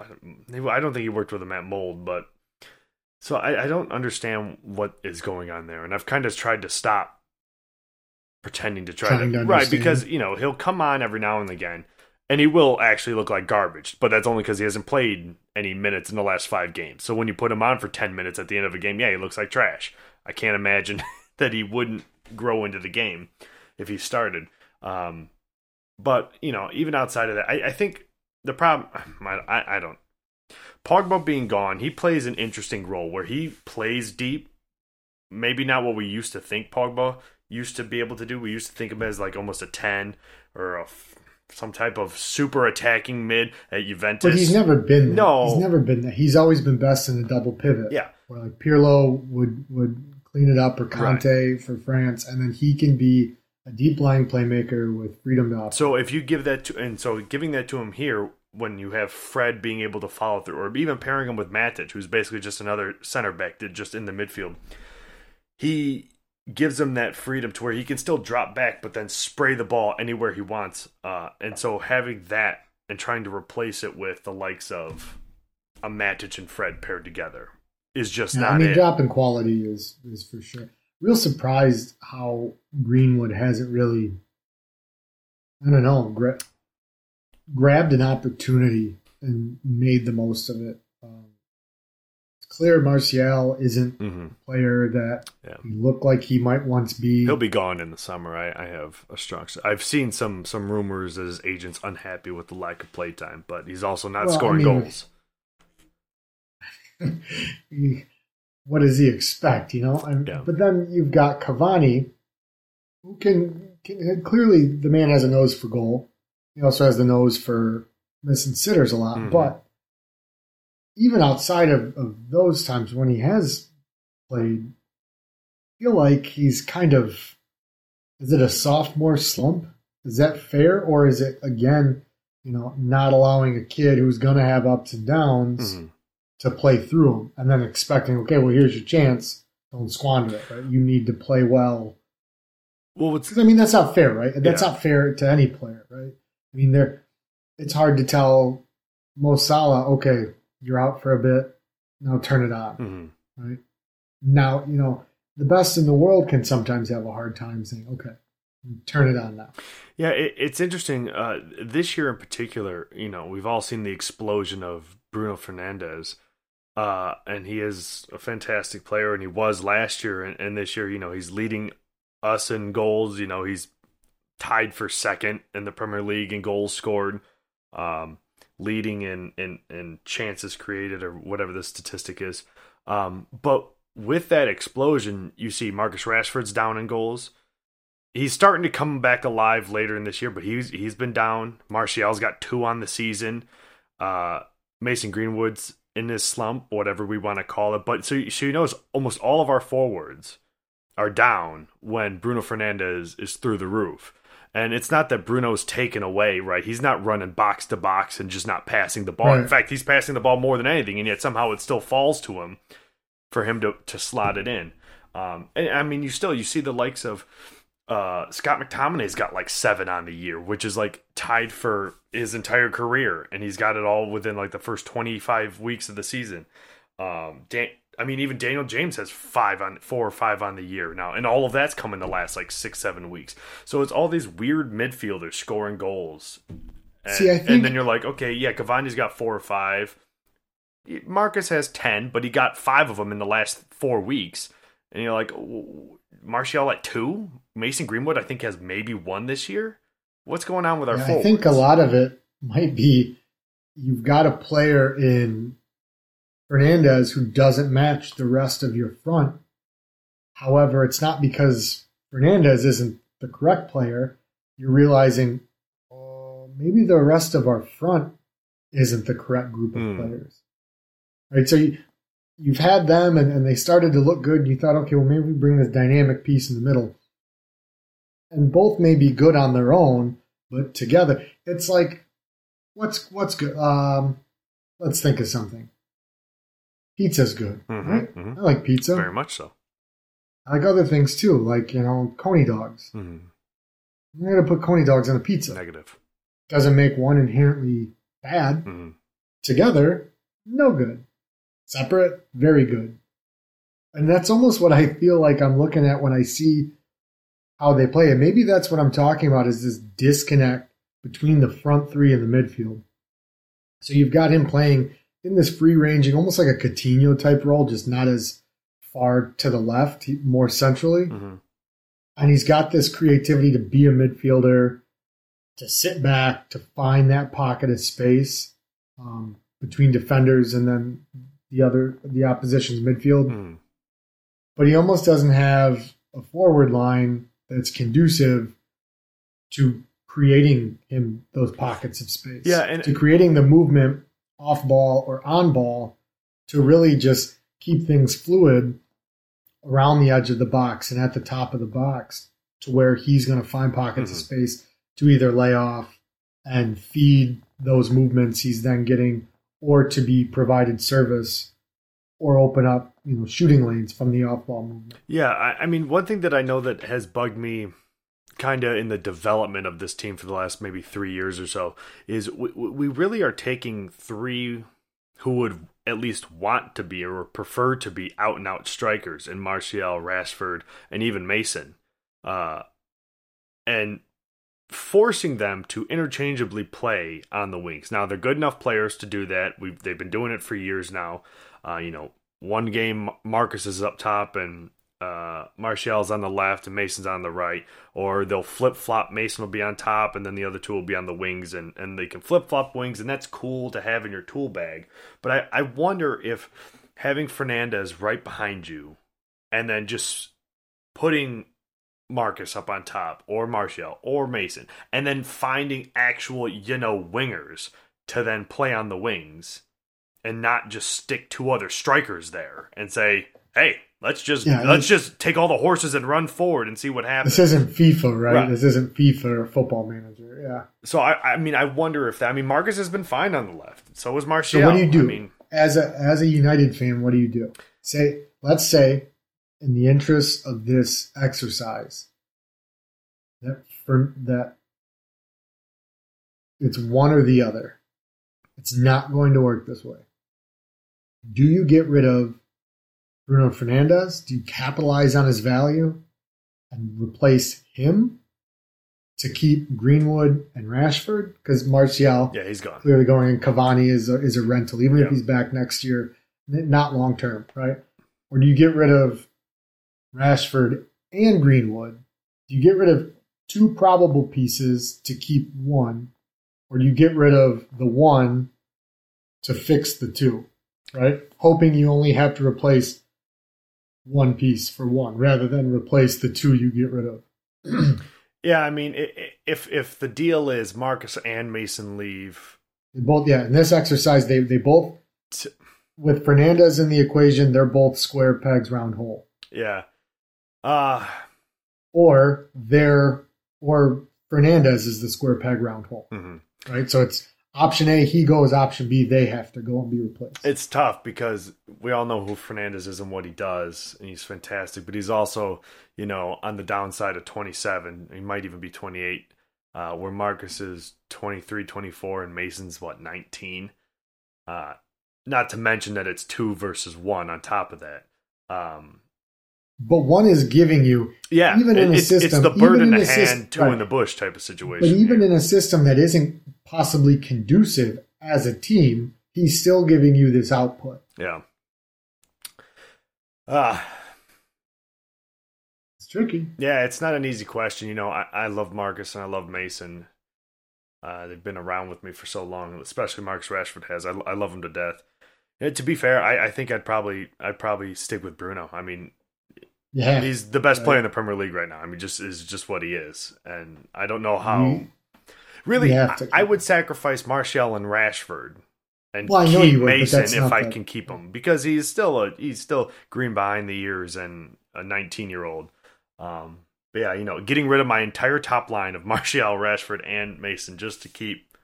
I don't- I don't think he worked with him at Molde, but so I, I don't understand what is going on there, and I've kind of tried to stop pretending to try to, to right because you know he'll come on every now and again, and he will actually look like garbage, but that's only because he hasn't played any minutes in the last five games. So when you put him on for ten minutes at the end of a game, yeah, he looks like trash. I can't imagine that he wouldn't grow into the game if he started. Um, but you know, even outside of that, I, I think the problem, I, I don't. Pogba being gone, he plays an interesting role where he plays deep. Maybe not what we used to think Pogba used to be able to do. We used to think of him as like almost a ten or a some type of super attacking mid at Juventus. But he's never been that. No. He's never been that. He's always been best in a double pivot. Yeah. Where like Pirlo would would clean it up or Kanté for France and then he can be a deep lying playmaker with freedom to operate. So if you give that to, and so giving that to him here, when you have Fred being able to follow through, or even pairing him with Matic, who's basically just another center back, that just in the midfield, he gives him that freedom to where he can still drop back, but then spray the ball anywhere he wants. Uh, and so having that and trying to replace it with the likes of a Matic and Fred paired together is just Yeah, not I mean, it. drop in quality is is for sure. Real surprised how Greenwood hasn't really, I don't know, grabbed an opportunity and made the most of it. Um, it's clear Martial isn't hmm a player that Yeah. he looked like he might once be. He'll be gone in the summer. I, I have a strong. I've seen some some rumors that his agent's unhappy with the lack of play time, but he's also not Well, I scoring mean, goals. What does he expect? You know, and, Yeah. but then you've got Cavani, who can, can clearly the man has a nose for goal. He also has the nose for missing sitters a lot. Mhm. But even outside of, of those times when he has played, I feel like he's kind of is it a sophomore slump? Is that fair, or is it again, you know, not allowing a kid who's going to have ups and downs? Mhm. to play through them and then expecting, okay, well, here's your chance. Don't squander it, right? You need to play well. Well, what's I mean, that's not fair, right? That's Yeah. not fair to any player, right? I mean, there, it's hard to tell Mo Salah, okay, you're out for a bit. Now turn it on, mhm. right? Now, you know, the best in the world can sometimes have a hard time saying, okay, turn it on now. yeah, it, it's interesting. Uh, this year in particular, you know, we've all seen the explosion of Bruno Fernandes. Uh, and he is a fantastic player, and he was last year, and, and this year, you know, he's leading us in goals. You know, he's tied for second in the Premier League in goals scored, um, leading in, in in chances created or whatever the statistic is. Um, but with that explosion, you see Marcus Rashford's down in goals. He's starting to come back alive later in this year, but he's he's been down. Martial's got two on the season. Uh, Mason Greenwood's in this slump, whatever we want to call it. But so so you notice almost all of our forwards are down when Bruno Fernandes is through the roof. And it's not that Bruno's taken away, right? He's not running box to box and just not passing the ball. In fact, he's passing the ball more than anything, and yet somehow it still falls to him for him to to slot it in. Um, and I mean, you still you see the likes of uh, Scott McTominay's got like seven on the year, which is like tied for his entire career, and he's got it all within like the first twenty five weeks of the season. Um, Dan- I mean, even Daniel James has five on four or five on the year now, and all of that's come in the last like six seven weeks. So it's all these weird midfielders scoring goals. And, See, I think- and then you're like, okay, yeah, Cavani's got four or five. Marcus has 10, but he got five of them in the last four weeks. And you're like, Martial at two? Mason Greenwood, I think, has maybe one this year. What's going on with our Yeah, I think a lot of it might be you've got a player in Fernandes who doesn't match the rest of your front. However, it's not because Fernandes isn't the correct player. You're realizing oh, maybe the rest of our front isn't the correct group of Hmm. players. Right? So you, you've had them and, and they started to look good. And you thought, okay, well, maybe we bring this dynamic piece in the middle. And both may be good on their own, but together, it's like, what's what's good? Um, let's think of something. Pizza's good, Mhm, right? mhm. I like pizza. Very much so. I like other things too, like you know, coney dogs. Mhm. I'm gonna put coney dogs on a pizza. Negative. Doesn't make one inherently bad. Mhm. Together, no good. Separate, very good. And that's almost what I feel like I'm looking at when I see how they play. And maybe that's what I'm talking about is this disconnect between the front three and the midfield. So you've got him playing in this free ranging, almost like a Coutinho type role, just not as far to the left, more centrally. Mhm. And he's got this creativity to be a midfielder, to sit back, to find that pocket of space um, between defenders and then the other the opposition's midfield. Mhm. But he almost doesn't have a forward line that's conducive to creating him those pockets of space. Yeah, and- to creating the movement off ball or on ball to really just keep things fluid around the edge of the box and at the top of the box to where he's going to find pockets Mhm. of space to either lay off and feed those movements he's then getting or to be provided service or open up you know shooting lanes from the off ball movement. Yeah, I, I mean, one thing that I know that has bugged me kind of in the development of this team for the last maybe three years or so is we, we really are taking three who would at least want to be or prefer to be out and out strikers in Martial, Rashford, and even Mason. Uh, and forcing them to interchangeably play on the wings. Now they're good enough players to do that. We've they've been doing it for years now. Uh, you know, one game Marcus is up top and uh, Martial's on the left and Mason's on the right, or they'll flip flop. Mason will be on top, and then the other two will be on the wings, and, and they can flip flop wings, and that's cool to have in your tool bag. But I, I wonder if having Fernandes right behind you, and then just putting Marcus up on top, or Martial, or Mason, and then finding actual, you know, wingers to then play on the wings and not just stick two other strikers there and say, hey, let's just Yeah, let's just take all the horses and run forward and see what happens. This isn't FIFA, right? Right. This isn't FIFA or Football Manager. Yeah. So I, I mean, I wonder if that. I mean, Marcus has been fine on the left. So was Martial. So what do you do I mean, as a as a United fan? What do you do? Say, let's say, in the interest of this exercise, that for that it's one or the other. It's not going to work this way. Do you get rid of Bruno Fernandes? Do you capitalize on his value and replace him to keep Greenwood and Rashford? Because Martial yeah, he's gone. clearly going in Cavani is a, is a rental, even Yeah. if he's back next year, not long term, right? Or do you get rid of Rashford and Greenwood? Do you get rid of two probable pieces to keep one, or do you get rid of the one to fix the two, right? Hoping you only have to replace one piece for one rather than replace the two you get rid of. Yeah, I mean, if if the deal is Marcus and Mason leave, They both, yeah. In this exercise, they they both T- with Fernandes in the equation, they're both square pegs round hole, yeah, uh or they're or Fernandes is the square peg round hole, mhm. right? So it's option A, he goes. Option B, they have to go and be replaced. it's tough because we all know who Fernandes is and what he does, and he's fantastic. But he's also, you know, on the downside of 27. He might even be 28. Uh, where Marcus is 23, 24, and Mason's what 19. Uh, not to mention that it's two versus one on top of that. Um, But one is giving you, yeah, Even in a it's, it's system- the bird in in the hand, sys- two right. in the bush type of situation but even in a system that isn't possibly conducive as a team, he's still giving you this output. yeah. Ah. It's tricky. Yeah, it's not an easy question. You know, I, I love Marcus and I love Mason. Uh, they've been around with me for so long, especially Marcus Rashford has. I, I love him to death. Yeah, to be fair, I, I think I'd probably I'd probably stick with Bruno. I mean, Yeah, he's the best player in the Premier League right now. I mean, just is just what he is, and I don't know how. Really, I, I would sacrifice Martial and Rashford and Well, keep would, Mason if I the- can keep him because he's still a he's still green behind the ears and a 19 year old. Um, but yeah, you know, getting rid of my entire top line of Martial, Rashford, and Mason just to keep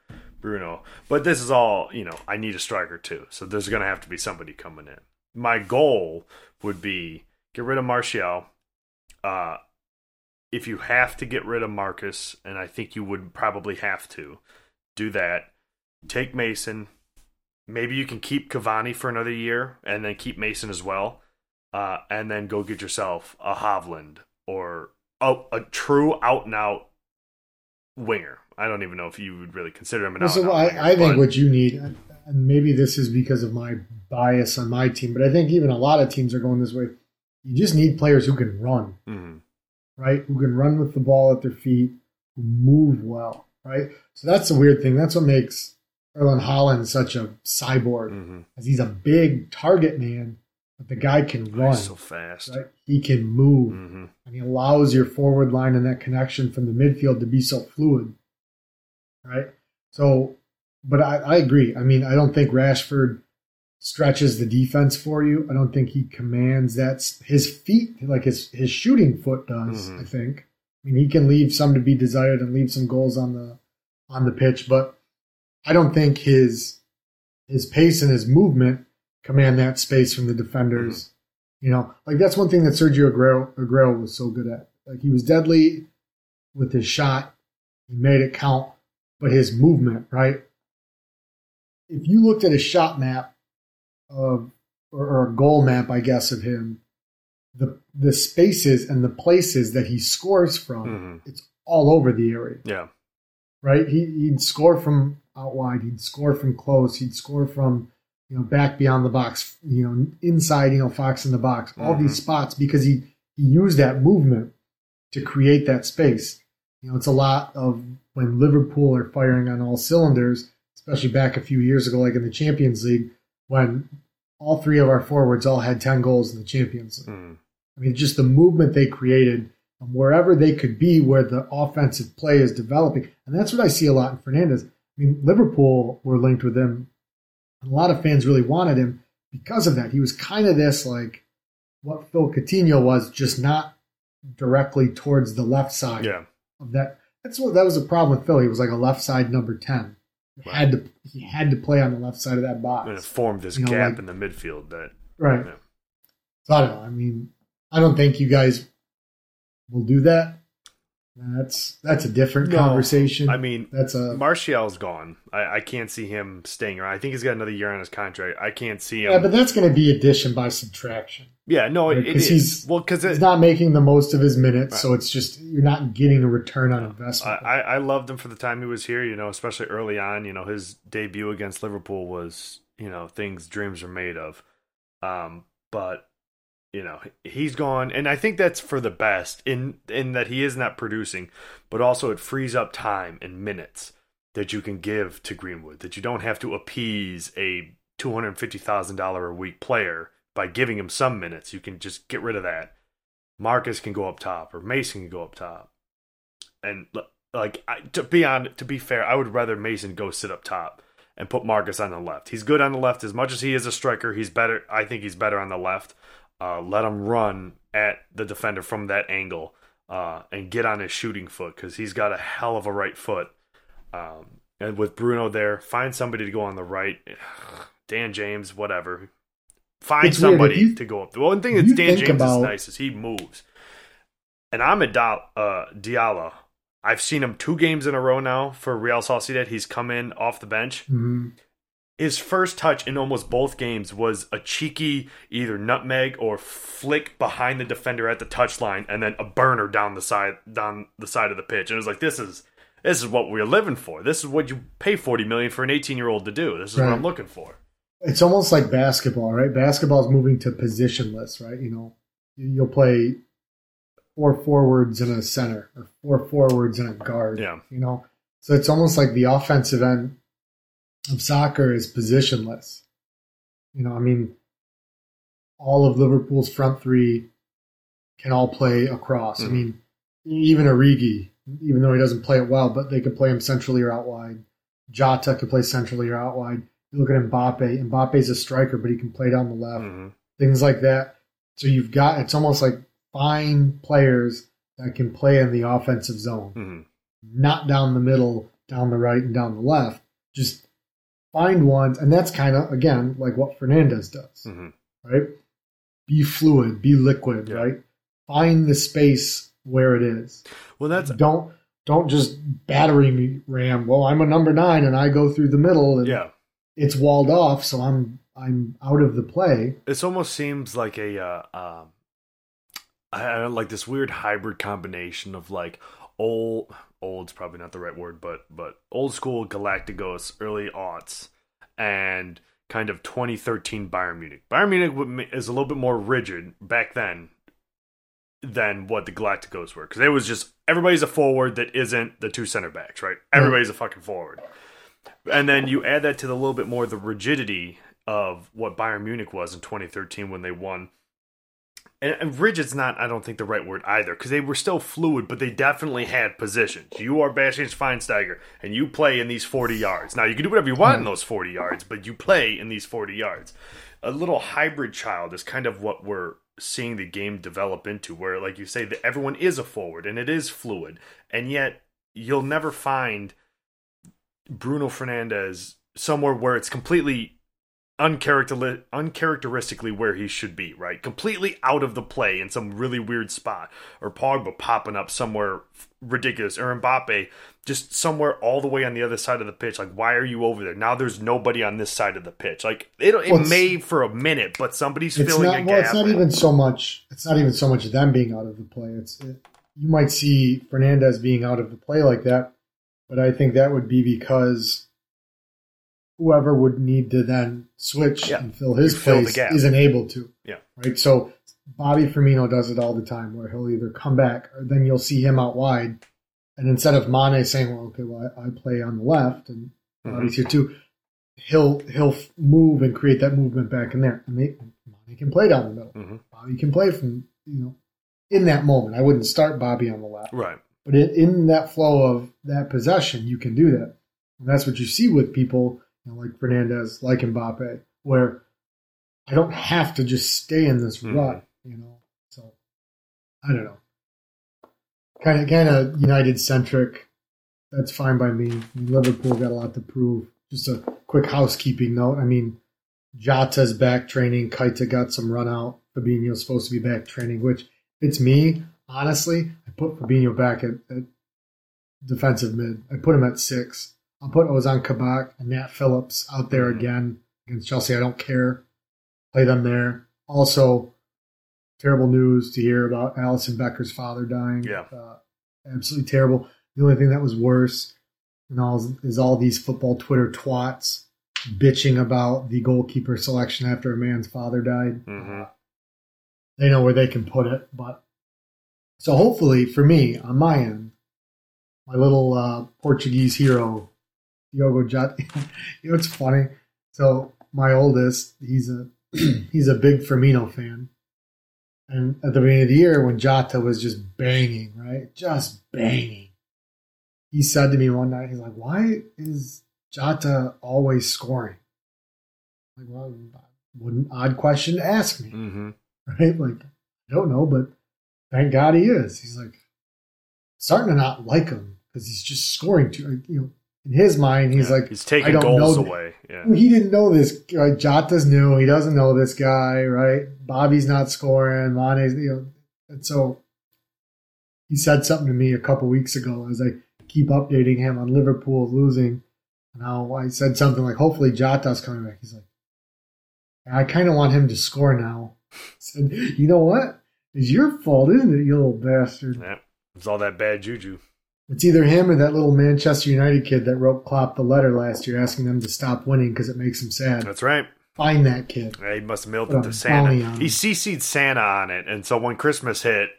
Bruno. But this is all you know. I need a striker too, so there's going to have to be somebody coming in. My goal would be get rid of Martial. Uh, if you have to get rid of Marcus, and I think you would probably have to do that, take Mason. Maybe you can keep Cavani for another year, and then keep Mason as well, uh, and then go get yourself a Haaland or a, a true out and out winger. I don't even know if you would really consider him an so and out I, winger. I think what you need, and maybe this is because of my bias on my team, but I think even a lot of teams are going this way. You just need players who can run, Mhm. right? Who can run with the ball at their feet, who move well, right? So that's the weird thing. That's what makes Erling Haaland such a cyborg, Mhm. as he's a big target man, but the guy can run, he's so fast. right? He can move, hmm and he allows your forward line and that connection from the midfield to be so fluid. right? So, but I, I agree. I mean, I don't think Rashford stretches the defense for you. I don't think he commands that. His feet, like his his shooting foot, does. Mhm. I think. I mean, he can leave some to be desired and leave some goals on the on the pitch, but I don't think his his pace and his movement command that space from the defenders. You know, like that's one thing that Sergio Aguero, Aguero was so good at. Like he was deadly with his shot, he made it count, but his movement, right? If you looked at a shot map of or, or a goal map, I guess, of him, the the spaces and the places that he scores from, Mhm. it's all over the area Yeah. right? He, he'd score from out wide. He'd score from close. He'd score from you know back beyond the box. You know inside. You know Fox in the box. All Mhm. these spots because he he used that movement to create that space. You know it's a lot of when Liverpool are firing on all cylinders, especially back a few years ago, like in the Champions League, when all three of our forwards all had 10 goals in the Champions League. Mm. I mean, just the movement they created and wherever they could be where the offensive play is developing. And that's what I see a lot in Fernandes. I mean, Liverpool were linked with him. And a lot of fans really wanted him because of that. He was kind of this, like, what Phil Coutinho was, just not directly towards the left side yeah. of that. That's what that was a problem with Phil. He was like a left side number 10 right. had to he had to play on the left side of that box. And it formed this you know, gap like, in the midfield that right. So I don't know. I mean, I don't think you guys will do that. That's that's a different No, conversation. I mean that's a Martial's gone. I, I can't see him staying around. I think he's got another year on his contract. I can't see him. yeah, but that's going to be addition by subtraction. Yeah, no, it, Right, it 'cause is. he's- well, because He's not making the most of his minutes, Right. so it's just you're not getting a return on I, investment. I I loved him for the time he was here. You know, especially early on. You know, his debut against Liverpool was you know things dreams are made of. Um, but you know he's gone, and I think that's for the best in in that he is not producing, but also it frees up time and minutes that you can give to Greenwood. That you don't have to appease a two hundred fifty thousand dollar a week player by giving him some minutes. You can just get rid of that. Marcus can go up top, or Mason can go up top and like to be on to be fair, I would rather Mason go sit up top and put Marcus on the left. He's good on the left as much as he is a striker. He's better. I think he's better on the left. Uh, let him run at the defender from that angle uh, and get on his shooting foot because he's got a hell of a right foot. Um, and with Bruno there, find somebody to go on the right. Dan James, whatever. Find It's somebody you- to go up. The one thing that Dan James about- is nice is he moves. And Amad uh, Diallo, I've seen him two games in a row now for Real Sociedad. He's come in off the bench. Mhm. His first touch in almost both games was a cheeky either nutmeg or flick behind the defender at the touchline, and then a burner down the side down the side of the pitch. And it was like this is this is what we're living for. This is what you pay forty million for an eighteen year old to do. This is what I'm looking for. It's almost like basketball, right? Basketball is moving to positionless, right? You know, You- you'll play four forwards and a center, or four forwards and a guard. Yeah. You know, so it's almost like the offensive end of soccer is positionless. You know, I mean, all of Liverpool's front three can all play across. I Mhm. mean, even Origi, even though he doesn't play it well, but they could play him centrally or out wide. Jota could play centrally or out wide. You look at Mbappe. Mbappe's a striker, but he can play down the left. hmm Things like that. So you've got it's almost like find players that can play in the offensive zone, hmm not down the middle, down the right, and down the left. Just find ones, and that's kind of again like what Fernandes does hmm right? Be fluid, be liquid, Yeah. right? Find the space where it is. Well, that's don't don't just battering ram. Well, I'm a number nine and I go through the middle and yeah. it's walled off, so I'm I'm out of the play. This almost seems like a uh, um, I I like this weird hybrid combination of like old old's probably not the right word, but but old school Galacticos, early aughts, and kind of 2013 Bayern Munich. Bayern Munich is a little bit more rigid back then than what the Galacticos were because it was just everybody's a forward that isn't the two center backs, right? Mm. Everybody's a fucking forward. And then you add that to the little bit more the rigidity of what Bayern Munich was in 2013 when they won. And, and rigid's not I don't think the right word either because they were still fluid, but they definitely had positions. You are Bastian Schweinsteiger, and you play in these forty yards. Now you can do whatever you want in hmm. those forty yards, but you play in these forty yards. A little hybrid child is kind of what we're seeing the game develop into, where like you say that everyone is a forward and it is fluid, and yet you'll never find Bruno Fernandes somewhere where it's completely uncharacter- uncharacteristically where he should be, right? Completely out of the play in some really weird spot, or Pogba popping up somewhere ridiculous, or Mbappe just somewhere all the way on the other side of the pitch. Like, why are you over there? Now there's nobody on this side of the pitch. Like, it, it Well, may for a minute, but somebody's filling not. a Well, gap. it's not even so much. It's not even so much them being out of the play. It's it, you might see Fernandes being out of the play like that, but I think that would be because whoever would need to then switch Yeah. and fill his You place isn't able to. Yeah. Right. So Bobby Firmino does it all the time, where he'll either come back or then you'll see him out wide, and instead of Mane saying, "Well, okay, well, I, I play on the left and Mhm. Bobby's here too," he'll he'll move and create that movement back in there, and they, Mane can play down the middle. Mhm. Bobby can play from you know in that moment. I wouldn't start Bobby on the left, Right. but in, in that flow of that possession, you can do that, and that's what you see with people you know, like Fernandes, like Mbappe, where I don't have to just stay in this Mhm. rut, you know. So I don't know. Kind of, kind of United centric. That's fine by me. I mean, Liverpool got a lot to prove. Just a quick housekeeping note. I mean, Jota's back training. Keita got some run out. Fabinho's supposed to be back training, which it's me, honestly, I put Fabinho back at, at defensive mid. I put him at six. I'll put Ozan Kabak and Nat Phillips out there Mhm. again against Chelsea. I don't care. Play them there. Also, terrible news to hear about Alisson Becker's father dying. Yeah. Uh, absolutely terrible. The only thing that was worse and all is all these football Twitter twats bitching about the goalkeeper selection after a man's father died. Mhm. They know where they can put it, but so hopefully for me on my end, my little uh, Portuguese hero, Diogo Jota. you know, it's funny. So my oldest, he's a he's a big Firmino fan, and at the beginning of the year when Jota was just banging, right, just banging, he said to me one night, he's like, "Why is Jota always scoring?" Like, well, what an odd question to ask me Mhm. right? Like, I don't know, but thank God he is. He's like starting to not like him because he's just scoring too. You know, in his mind, he's Yeah. like, he's I taking don't goals know- away. Yeah. he didn't know this. Right? Jota's new. He doesn't know this guy, right? Bobby's not scoring. Mane's, you know, and so he said something to me a couple weeks ago as I keep updating him on Liverpool losing. And how I said something like, hopefully Jota's coming back. He's like, I kind of want him to score now. I said, you know what? It's your fault, isn't it, you little bastard? Yeah. It's all that bad juju. It's either him or that little Manchester United kid that wrote Klopp the letter last year asking them to stop winning because it makes him sad. That's right. Find that kid. Yeah, he must have mailed it to Santa. He. CC'd Santa on it, and so when Christmas hit,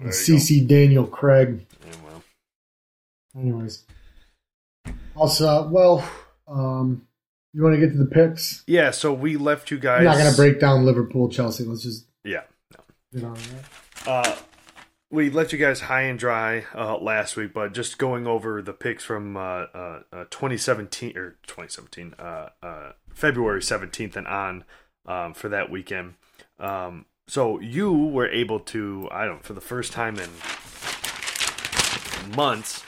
CC Daniel Craig. Yeah, well, Anyways. Also, well, um, you want to get to the picks? yeah. So we left you guys. I'm not going to break down Liverpool Chelsea. Let's just Yeah. get on that. Uh, we left you guys high and dry uh, last week, but just going over the picks from uh, uh, uh, 2017 or 2017, uh, uh, February 17th and on um, for that weekend. Um, so you were able to, I don't, for the first time in months,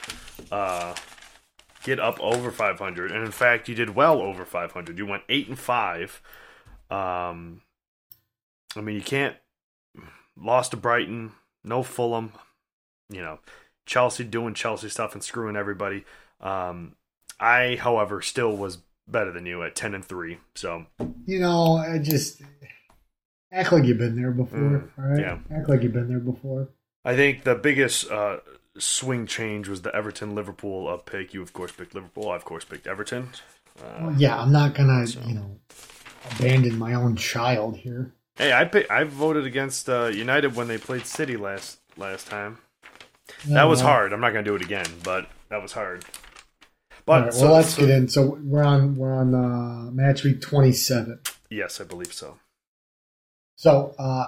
get up over 500, and in fact, you did well over 500. You went eight and five. Um, I mean, you can't lost to Brighton, no Fulham, you know, Chelsea doing Chelsea stuff and screwing everybody. Um, I, however, still was better than you at ten and three. So You know, I just act like you've been there before, Mm, all right? yeah. Act like you've been there before. I think the biggest uh, swing change was the Everton Liverpool uh, pick. You of course picked Liverpool. I of course picked Everton. Uh, Well, yeah, I'm not going to, so- you know, abandon my own child here. Hey, I pick, I voted against uh, United when they played City last last time. That was hard. I'm not going to do it again, but that was hard. But right, so- well, let's so- get in. So we're on we're on uh, match week 27. Yes, I believe so. So uh,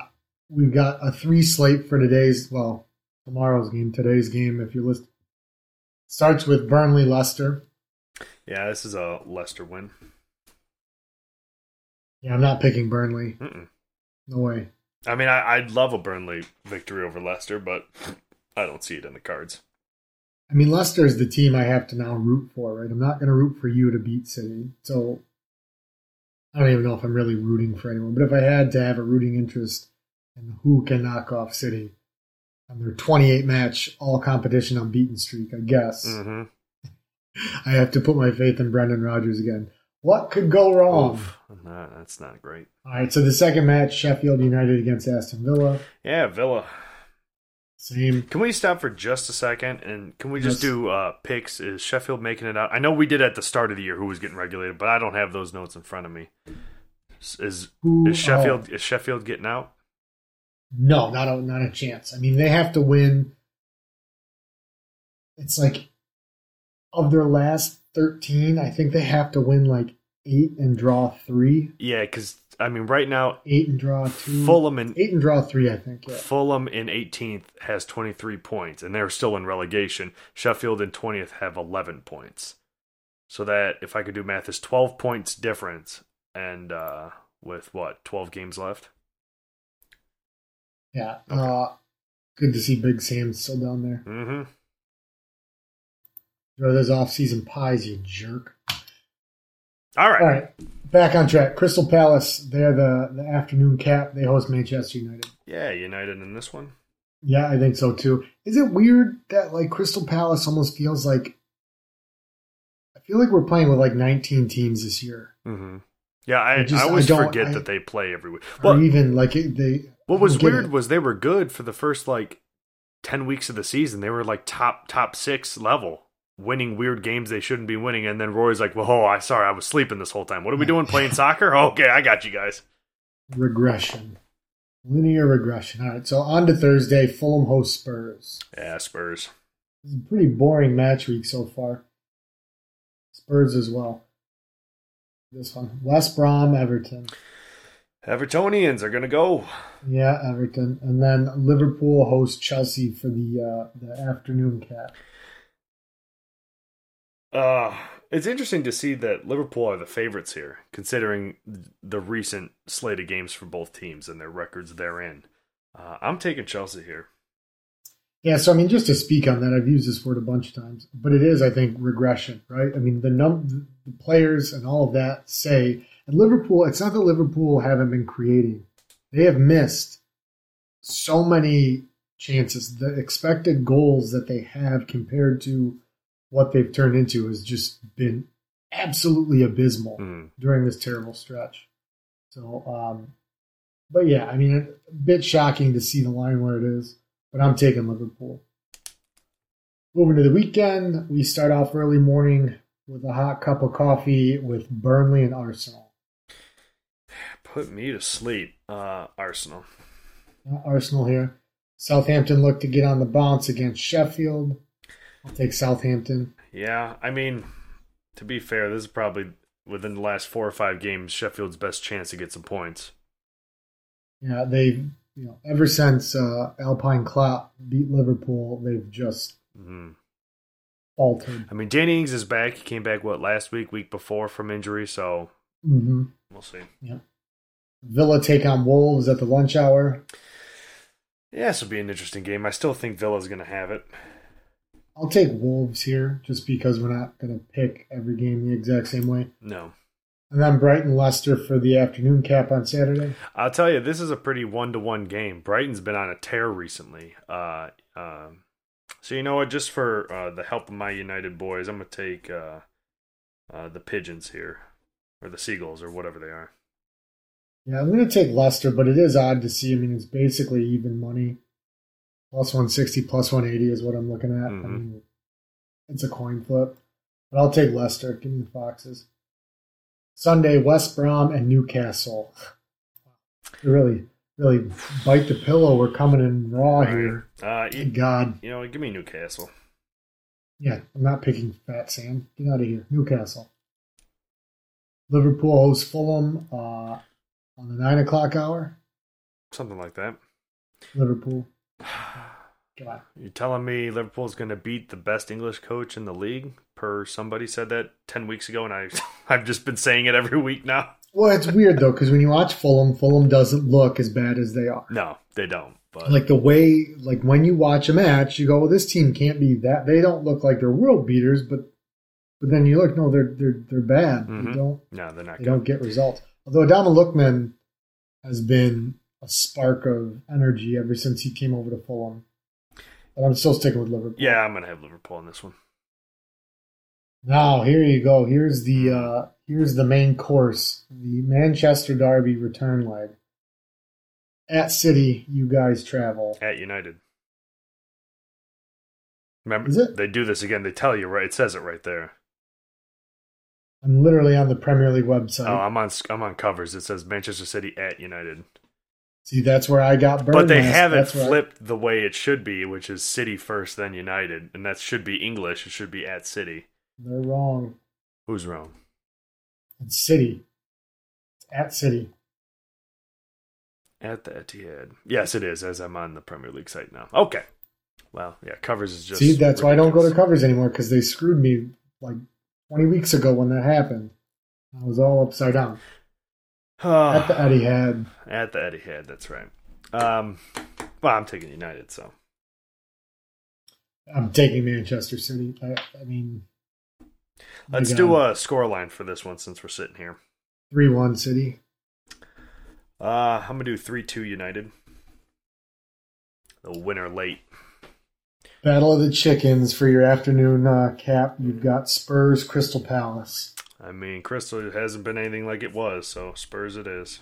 we've got a three slate for today's, well, tomorrow's game, today's game, if you list. Starts with Burnley Leicester. Yeah, this is a Leicester win. Yeah, I'm not picking Burnley. Mm-mm. No way. I mean, I, I'd love a Burnley victory over Leicester, but I don't see it in the cards. I mean, Leicester is the team I have to now root for, right? I'm not going to root for you to beat City. So I don't even know if I'm really rooting for anyone. But if I had to have a rooting interest in who can knock off City on their 28 match all competition unbeaten streak, I guess Mm-hmm. I have to put my faith in Brendan Rodgers again. What could go wrong? Oof. That's not great. All right, so the second match, Sheffield United against Aston Villa. Yeah, Villa. Same. Can we stop for just a second and can we just Yes. do uh, picks? Is Sheffield making it out? I know we did at the start of the year who was getting regulated, but I don't have those notes in front of me. Is is Who, is Sheffield oh, is Sheffield getting out? no, not a not a chance. I mean, they have to win. It's like of their last thirteen, I think they have to win like eight and draw three. Yeah, because I mean, right now Eight and draw two. Fulham and eight and draw three, I think. Yeah. Fulham in 18th has 23 points, and they're still in relegation. Sheffield in 20th have 11 points. So that, if I could do math, is 12 points difference, and uh, with what 12 games left. Yeah. Okay. Uh, good to see Big Sam still down there. Mm-hmm. Enjoy those off-season pies, you jerk. All right. All right, back on track. Crystal Palace, they're the, the afternoon cap. They host Manchester United. Yeah, United in this one. Yeah, I think so too. Is it weird that like Crystal Palace almost feels like I feel like we're playing with like 19 teams this year, Mm-hmm. Yeah, I, I just- I always I forget I- that they play every week. or Well, even like they. what was I don't get weird it. was they were good for the first like 10 weeks of the season. They were like top top six level, winning weird games they shouldn't be winning. And then Roy's like, "Well, oh, I sorry, I was sleeping this whole time. What are we doing? Playing soccer? Okay, I got you guys." regression, linear regression. All right, so on to Thursday. Fulham host Spurs. Yeah, Spurs. Is a pretty boring match week so far. Spurs as well. This one, West Brom, Everton. Evertonians are gonna go. Yeah, Everton, and then Liverpool host Chelsea for the uh, the afternoon cap. Uh, it's interesting to see that Liverpool are the favorites here, considering the recent slate of games for both teams and their records therein. Uh, I'm taking Chelsea here. Yeah, so I mean, just to speak on that, I've used this word a bunch of times, but it is, I think, regression, right? I mean, the num the players and all of that say, and Liverpool. It's not that Liverpool haven't been creating; they have missed so many chances. The expected goals that they have compared to what they've turned into has just been absolutely abysmal Hmm. during this terrible stretch. So, um, but yeah, I mean, a bit shocking to see the line where it is, but I'm taking Liverpool. Moving to the weekend, we start off early morning with a hot cup of coffee with Burnley and Arsenal. Put me to sleep. Uh, Arsenal. Arsenal here. Southampton look to get on the bounce against Sheffield. I'll take Southampton. Yeah, I mean, to be fair, this is probably within the last four or five games Sheffield's best chance to get some points. Yeah, they've you know ever since uh, Alpine Klopp beat Liverpool, they've just hmm faltered. I mean, Danny Ings is back. He came back what last week, week before from injury, so mm-hmm. we'll see. Yeah. Villa take on Wolves at the lunch hour. Yeah, this will be an interesting game. I still think Villa's going to have it. I'll take Wolves here just because we're not going to pick every game the exact same way. No, And then Brighton Leicester for the afternoon cap on Saturday. I'll tell you, this is a pretty one to one game. Brighton's been on a tear recently. Uh, um, so you know what? Just for uh, the help of my United boys, I'm gonna take uh, uh, the pigeons here, or the seagulls, or whatever they are. Yeah, I'm going to take Leicester, but it is odd to see. I mean, it's basically even money. Plus 160, plus 180 is what I'm looking at. I Mhm. mean, it's a coin flip. But I'll take Leicester. Give me the Foxes. Sunday, West Brom and Newcastle. Really, really bite the pillow. We're coming in raw here. Uh, you, God. you know, give me Newcastle. Yeah, I'm not picking Fat Sam. Get out of here. Newcastle. Liverpool hosts Fulham uh, on the 9 o'clock hour. Something like that. Liverpool. Come on. You telling me Liverpool's going to beat the best English coach in the league? Per somebody said that ten weeks ago, and I I've just been saying it every week now. Well, it's weird though because when you watch Fulham, Fulham doesn't look as bad as they are. No, they don't. But Like the way, like when you watch a match, you go, "Well, this team can't be that." They don't look like they're world beaters, but but then you look, no, they're they're they're bad. They Mhm. don't no, they're not. they Good. don't get results. Although Ademola Lookman has been a spark of energy ever since he came over to Fulham, but I'm still sticking with Liverpool. Yeah, I'm going to have Liverpool in this one. Now here you go. Here's the uh, here's the main course, the Manchester Derby return leg. At City, you guys travel. At United. Remember, Is it? they do this again. They tell you right. It says it right there. I'm literally on the Premier League website. Oh, I'm on. I'm on covers. It says Manchester City at United. See, that's where I got burned. But they last- haven't that's I- flipped the way it should be, which is City first, then United, and that should be English. It should be at City. they're wrong. Who's wrong? It's City. It's at City. At the Etihad. Yes, it is. As I'm on the Premier League site now. Okay. Well, yeah, covers is just. See, that's why I don't go to covers anymore because they screwed me like 20 weeks ago when that happened. I was all upside down. At the Etihad. At the Etihad. That's right. Um, well, I'm taking United, so I'm taking Manchester City. I, I mean, let's do a score line for this one since we're sitting here. 3 1 City. Uh, I'm gonna do three two United. The winner late. Battle of the Chickens for your afternoon uh, cap. You've got Spurs, Crystal Palace. I mean, Crystal hasn't been anything like it was, so Spurs it is.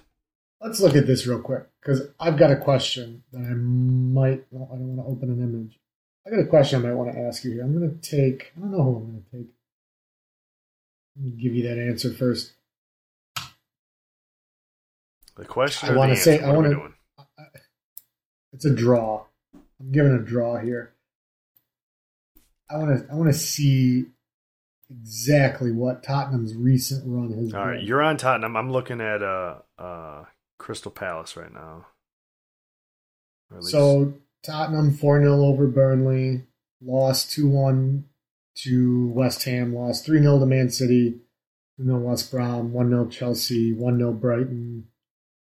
Let's look at this real quick because I've got a question that I might. Well, I don't want to open an image. I got a question I might want to ask you here. I'm going to take. I don't know who I'm going to take. Let me give you that answer first. The question. I wanna say- I we wanna- It's a draw. I'm giving a draw here. I want to. I want to see exactly what Tottenham's recent run has All been. right, you're on Tottenham. I'm looking at uh uh Crystal Palace right now. Or at least- So Tottenham 4 0 over Burnley, lost 2 1 to West Ham, lost 3 0 to Man City, 2 0 West Brom, 1 0 Chelsea, 1 0 Brighton,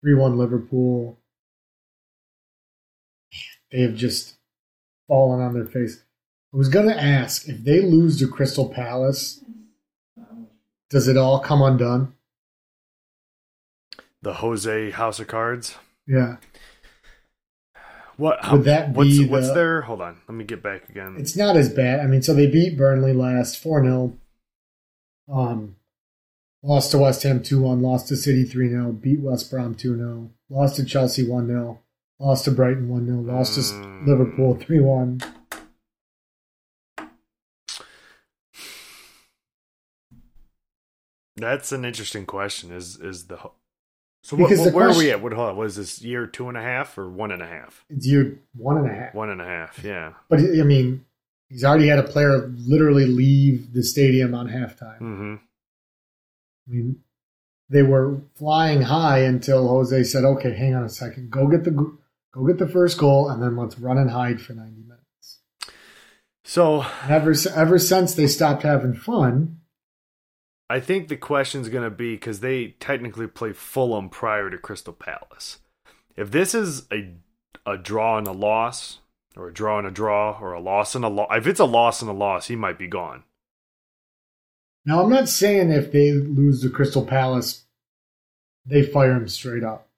3 1 Liverpool. They have just fallen on their face. I was going to ask if they lose to Crystal Palace, does it all come undone? the Jose House of Cards. Yeah. What Would that what's be what's the- their? Hold on, let me get back again. It's not as bad. I mean, so they beat Burnley last 4 0. Um, lost to West Ham 2 1, lost to City 3 0, beat West Brom 2 0, lost to Chelsea 1 0, lost to Brighton 1 0, lost to Mm. Liverpool 3 1. That's an interesting question. Is is the so what, Because the where are we at? What hold on, what is this year two and a half or one and a half? It's year one and a half. One and a half. Yeah. But, I mean, he's already had a player literally leave the stadium on halftime. hmm I mean, they were flying high until Jose said, okay, hang on a second, go get the. Go get the first goal, and then let's run and hide for ninety minutes. So ever ever since they stopped having fun, I think the question's going to be because they technically play Fulham prior to Crystal Palace. If this is a a draw and a loss, or a draw and a draw, or a loss and a loss, if it's a loss and a loss, he might be gone. now I'm not saying if they lose to Crystal Palace, they fire him straight up.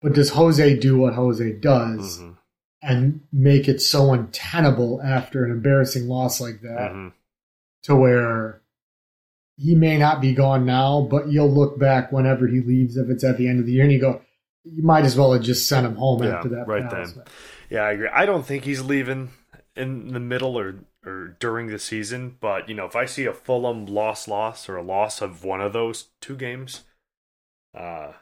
But does Jose do what Jose does Mhm, and make it so untenable after an embarrassing loss like that mhm. to where he may not be gone now, but you'll look back whenever he leaves, if it's at the end of the year, and you go, you might as well have just sent him home Yeah, after that. right then. Yeah, I agree. I don't think he's leaving in the middle or or during the season, but you know, if I see a Fulham loss loss or a loss of one of those two games, uh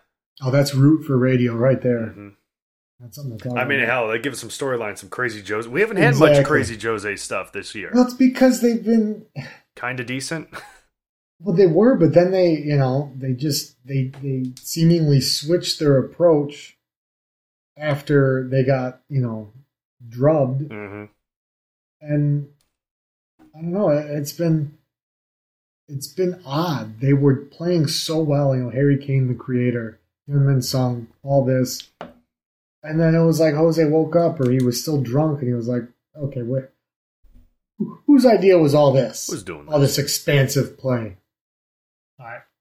Oh, that's root for radio right there. mhm. That's something to I mean, about. hell, they give us some storylines, some crazy Jose. We haven't had much crazy Jose stuff this year. Well, it's because they've been Kind of decent. well, they were, but then they, you know, they just they they seemingly switched their approach after they got you know drubbed, hmm and I don't know. it- It's been it's been odd. They were playing so well. You know, Harry Kane, the creator, and Son, all this, and then it was like Jose woke up, or he was still drunk, and he was like, "Okay, who- whose idea was all this? Who's doing all this expansive play?"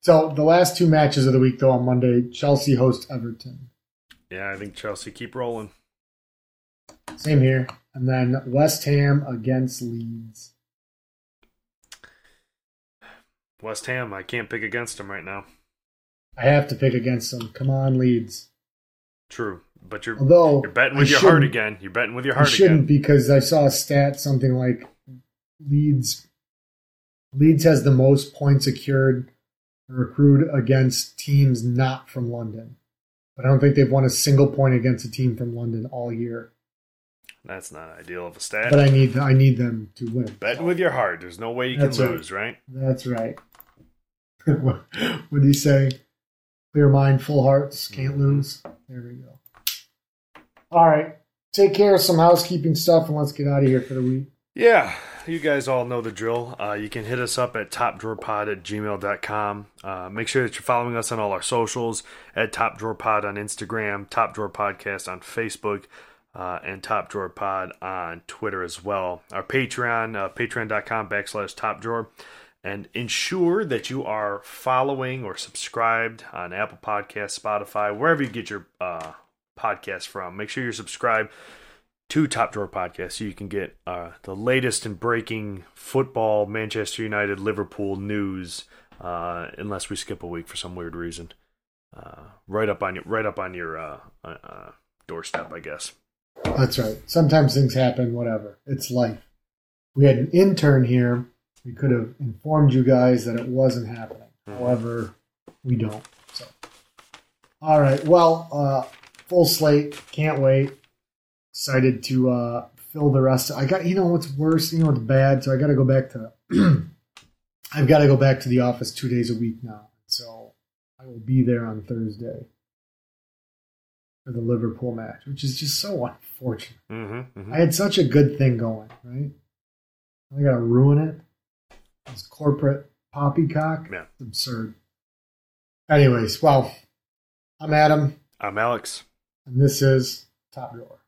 So the last two matches of the week, though, on Monday, Chelsea host Everton. Yeah, I think Chelsea keep rolling. Same here, and then West Ham against Leeds. West Ham, I can't pick against them right now. I have to pick against them. Come on, Leeds. True, but you're Although you're betting I with your heart again. You're betting with your heart. I shouldn't again. because I saw a stat something like Leeds Leeds has the most points secured accrued against teams not from London. But I don't think they've won a single point against a team from London all year. That's not ideal of a stat. But I need I need them to win. betting with your heart. There's no way you can That's right. lose, right? That's right. what do you say? Clear mind, full hearts, can't mm-hmm. lose. There we go. All right. Take care of some housekeeping stuff and let's get out of here for the week. Yeah, you guys all know the drill. Uh, you can hit us up at topdrawerpod at gmail.com. Uh, make sure that you're following us on all our socials at Top Drawer Pod on Instagram, Top Drawer Podcast on Facebook, uh, and Top Drawer Pod on Twitter as well. Our Patreon, uh, patreon.com backslash Top Drawer. And ensure that you are following or subscribed on Apple Podcasts, Spotify, wherever you get your uh, podcast from. Make sure you're subscribed to Top Drawer Podcast so you can get uh, the latest and breaking football, Manchester United, Liverpool news. Uh, unless we skip a week for some weird reason, uh, right up on your right up on your uh, uh, uh, doorstep, I guess. That's right. Sometimes things happen, whatever. It's life. We had an intern here. We could have informed you guys that it wasn't happening. However, we don't. So, all right. Well, uh, full slate. Can't wait. Excited to uh, fill the rest. I got. You know what's worse? You know what's bad? So I got to go back to. I've got to go back to the office two days a week now. So I will be there on Thursday for the Liverpool match, which is just so unfortunate. Mm-hmm, I had such a good thing going, right? I gotta ruin it. This corporate poppycock. Yeah. It's absurd. Anyways, well, I'm Adam, I'm Alex. and this is Top Drawer.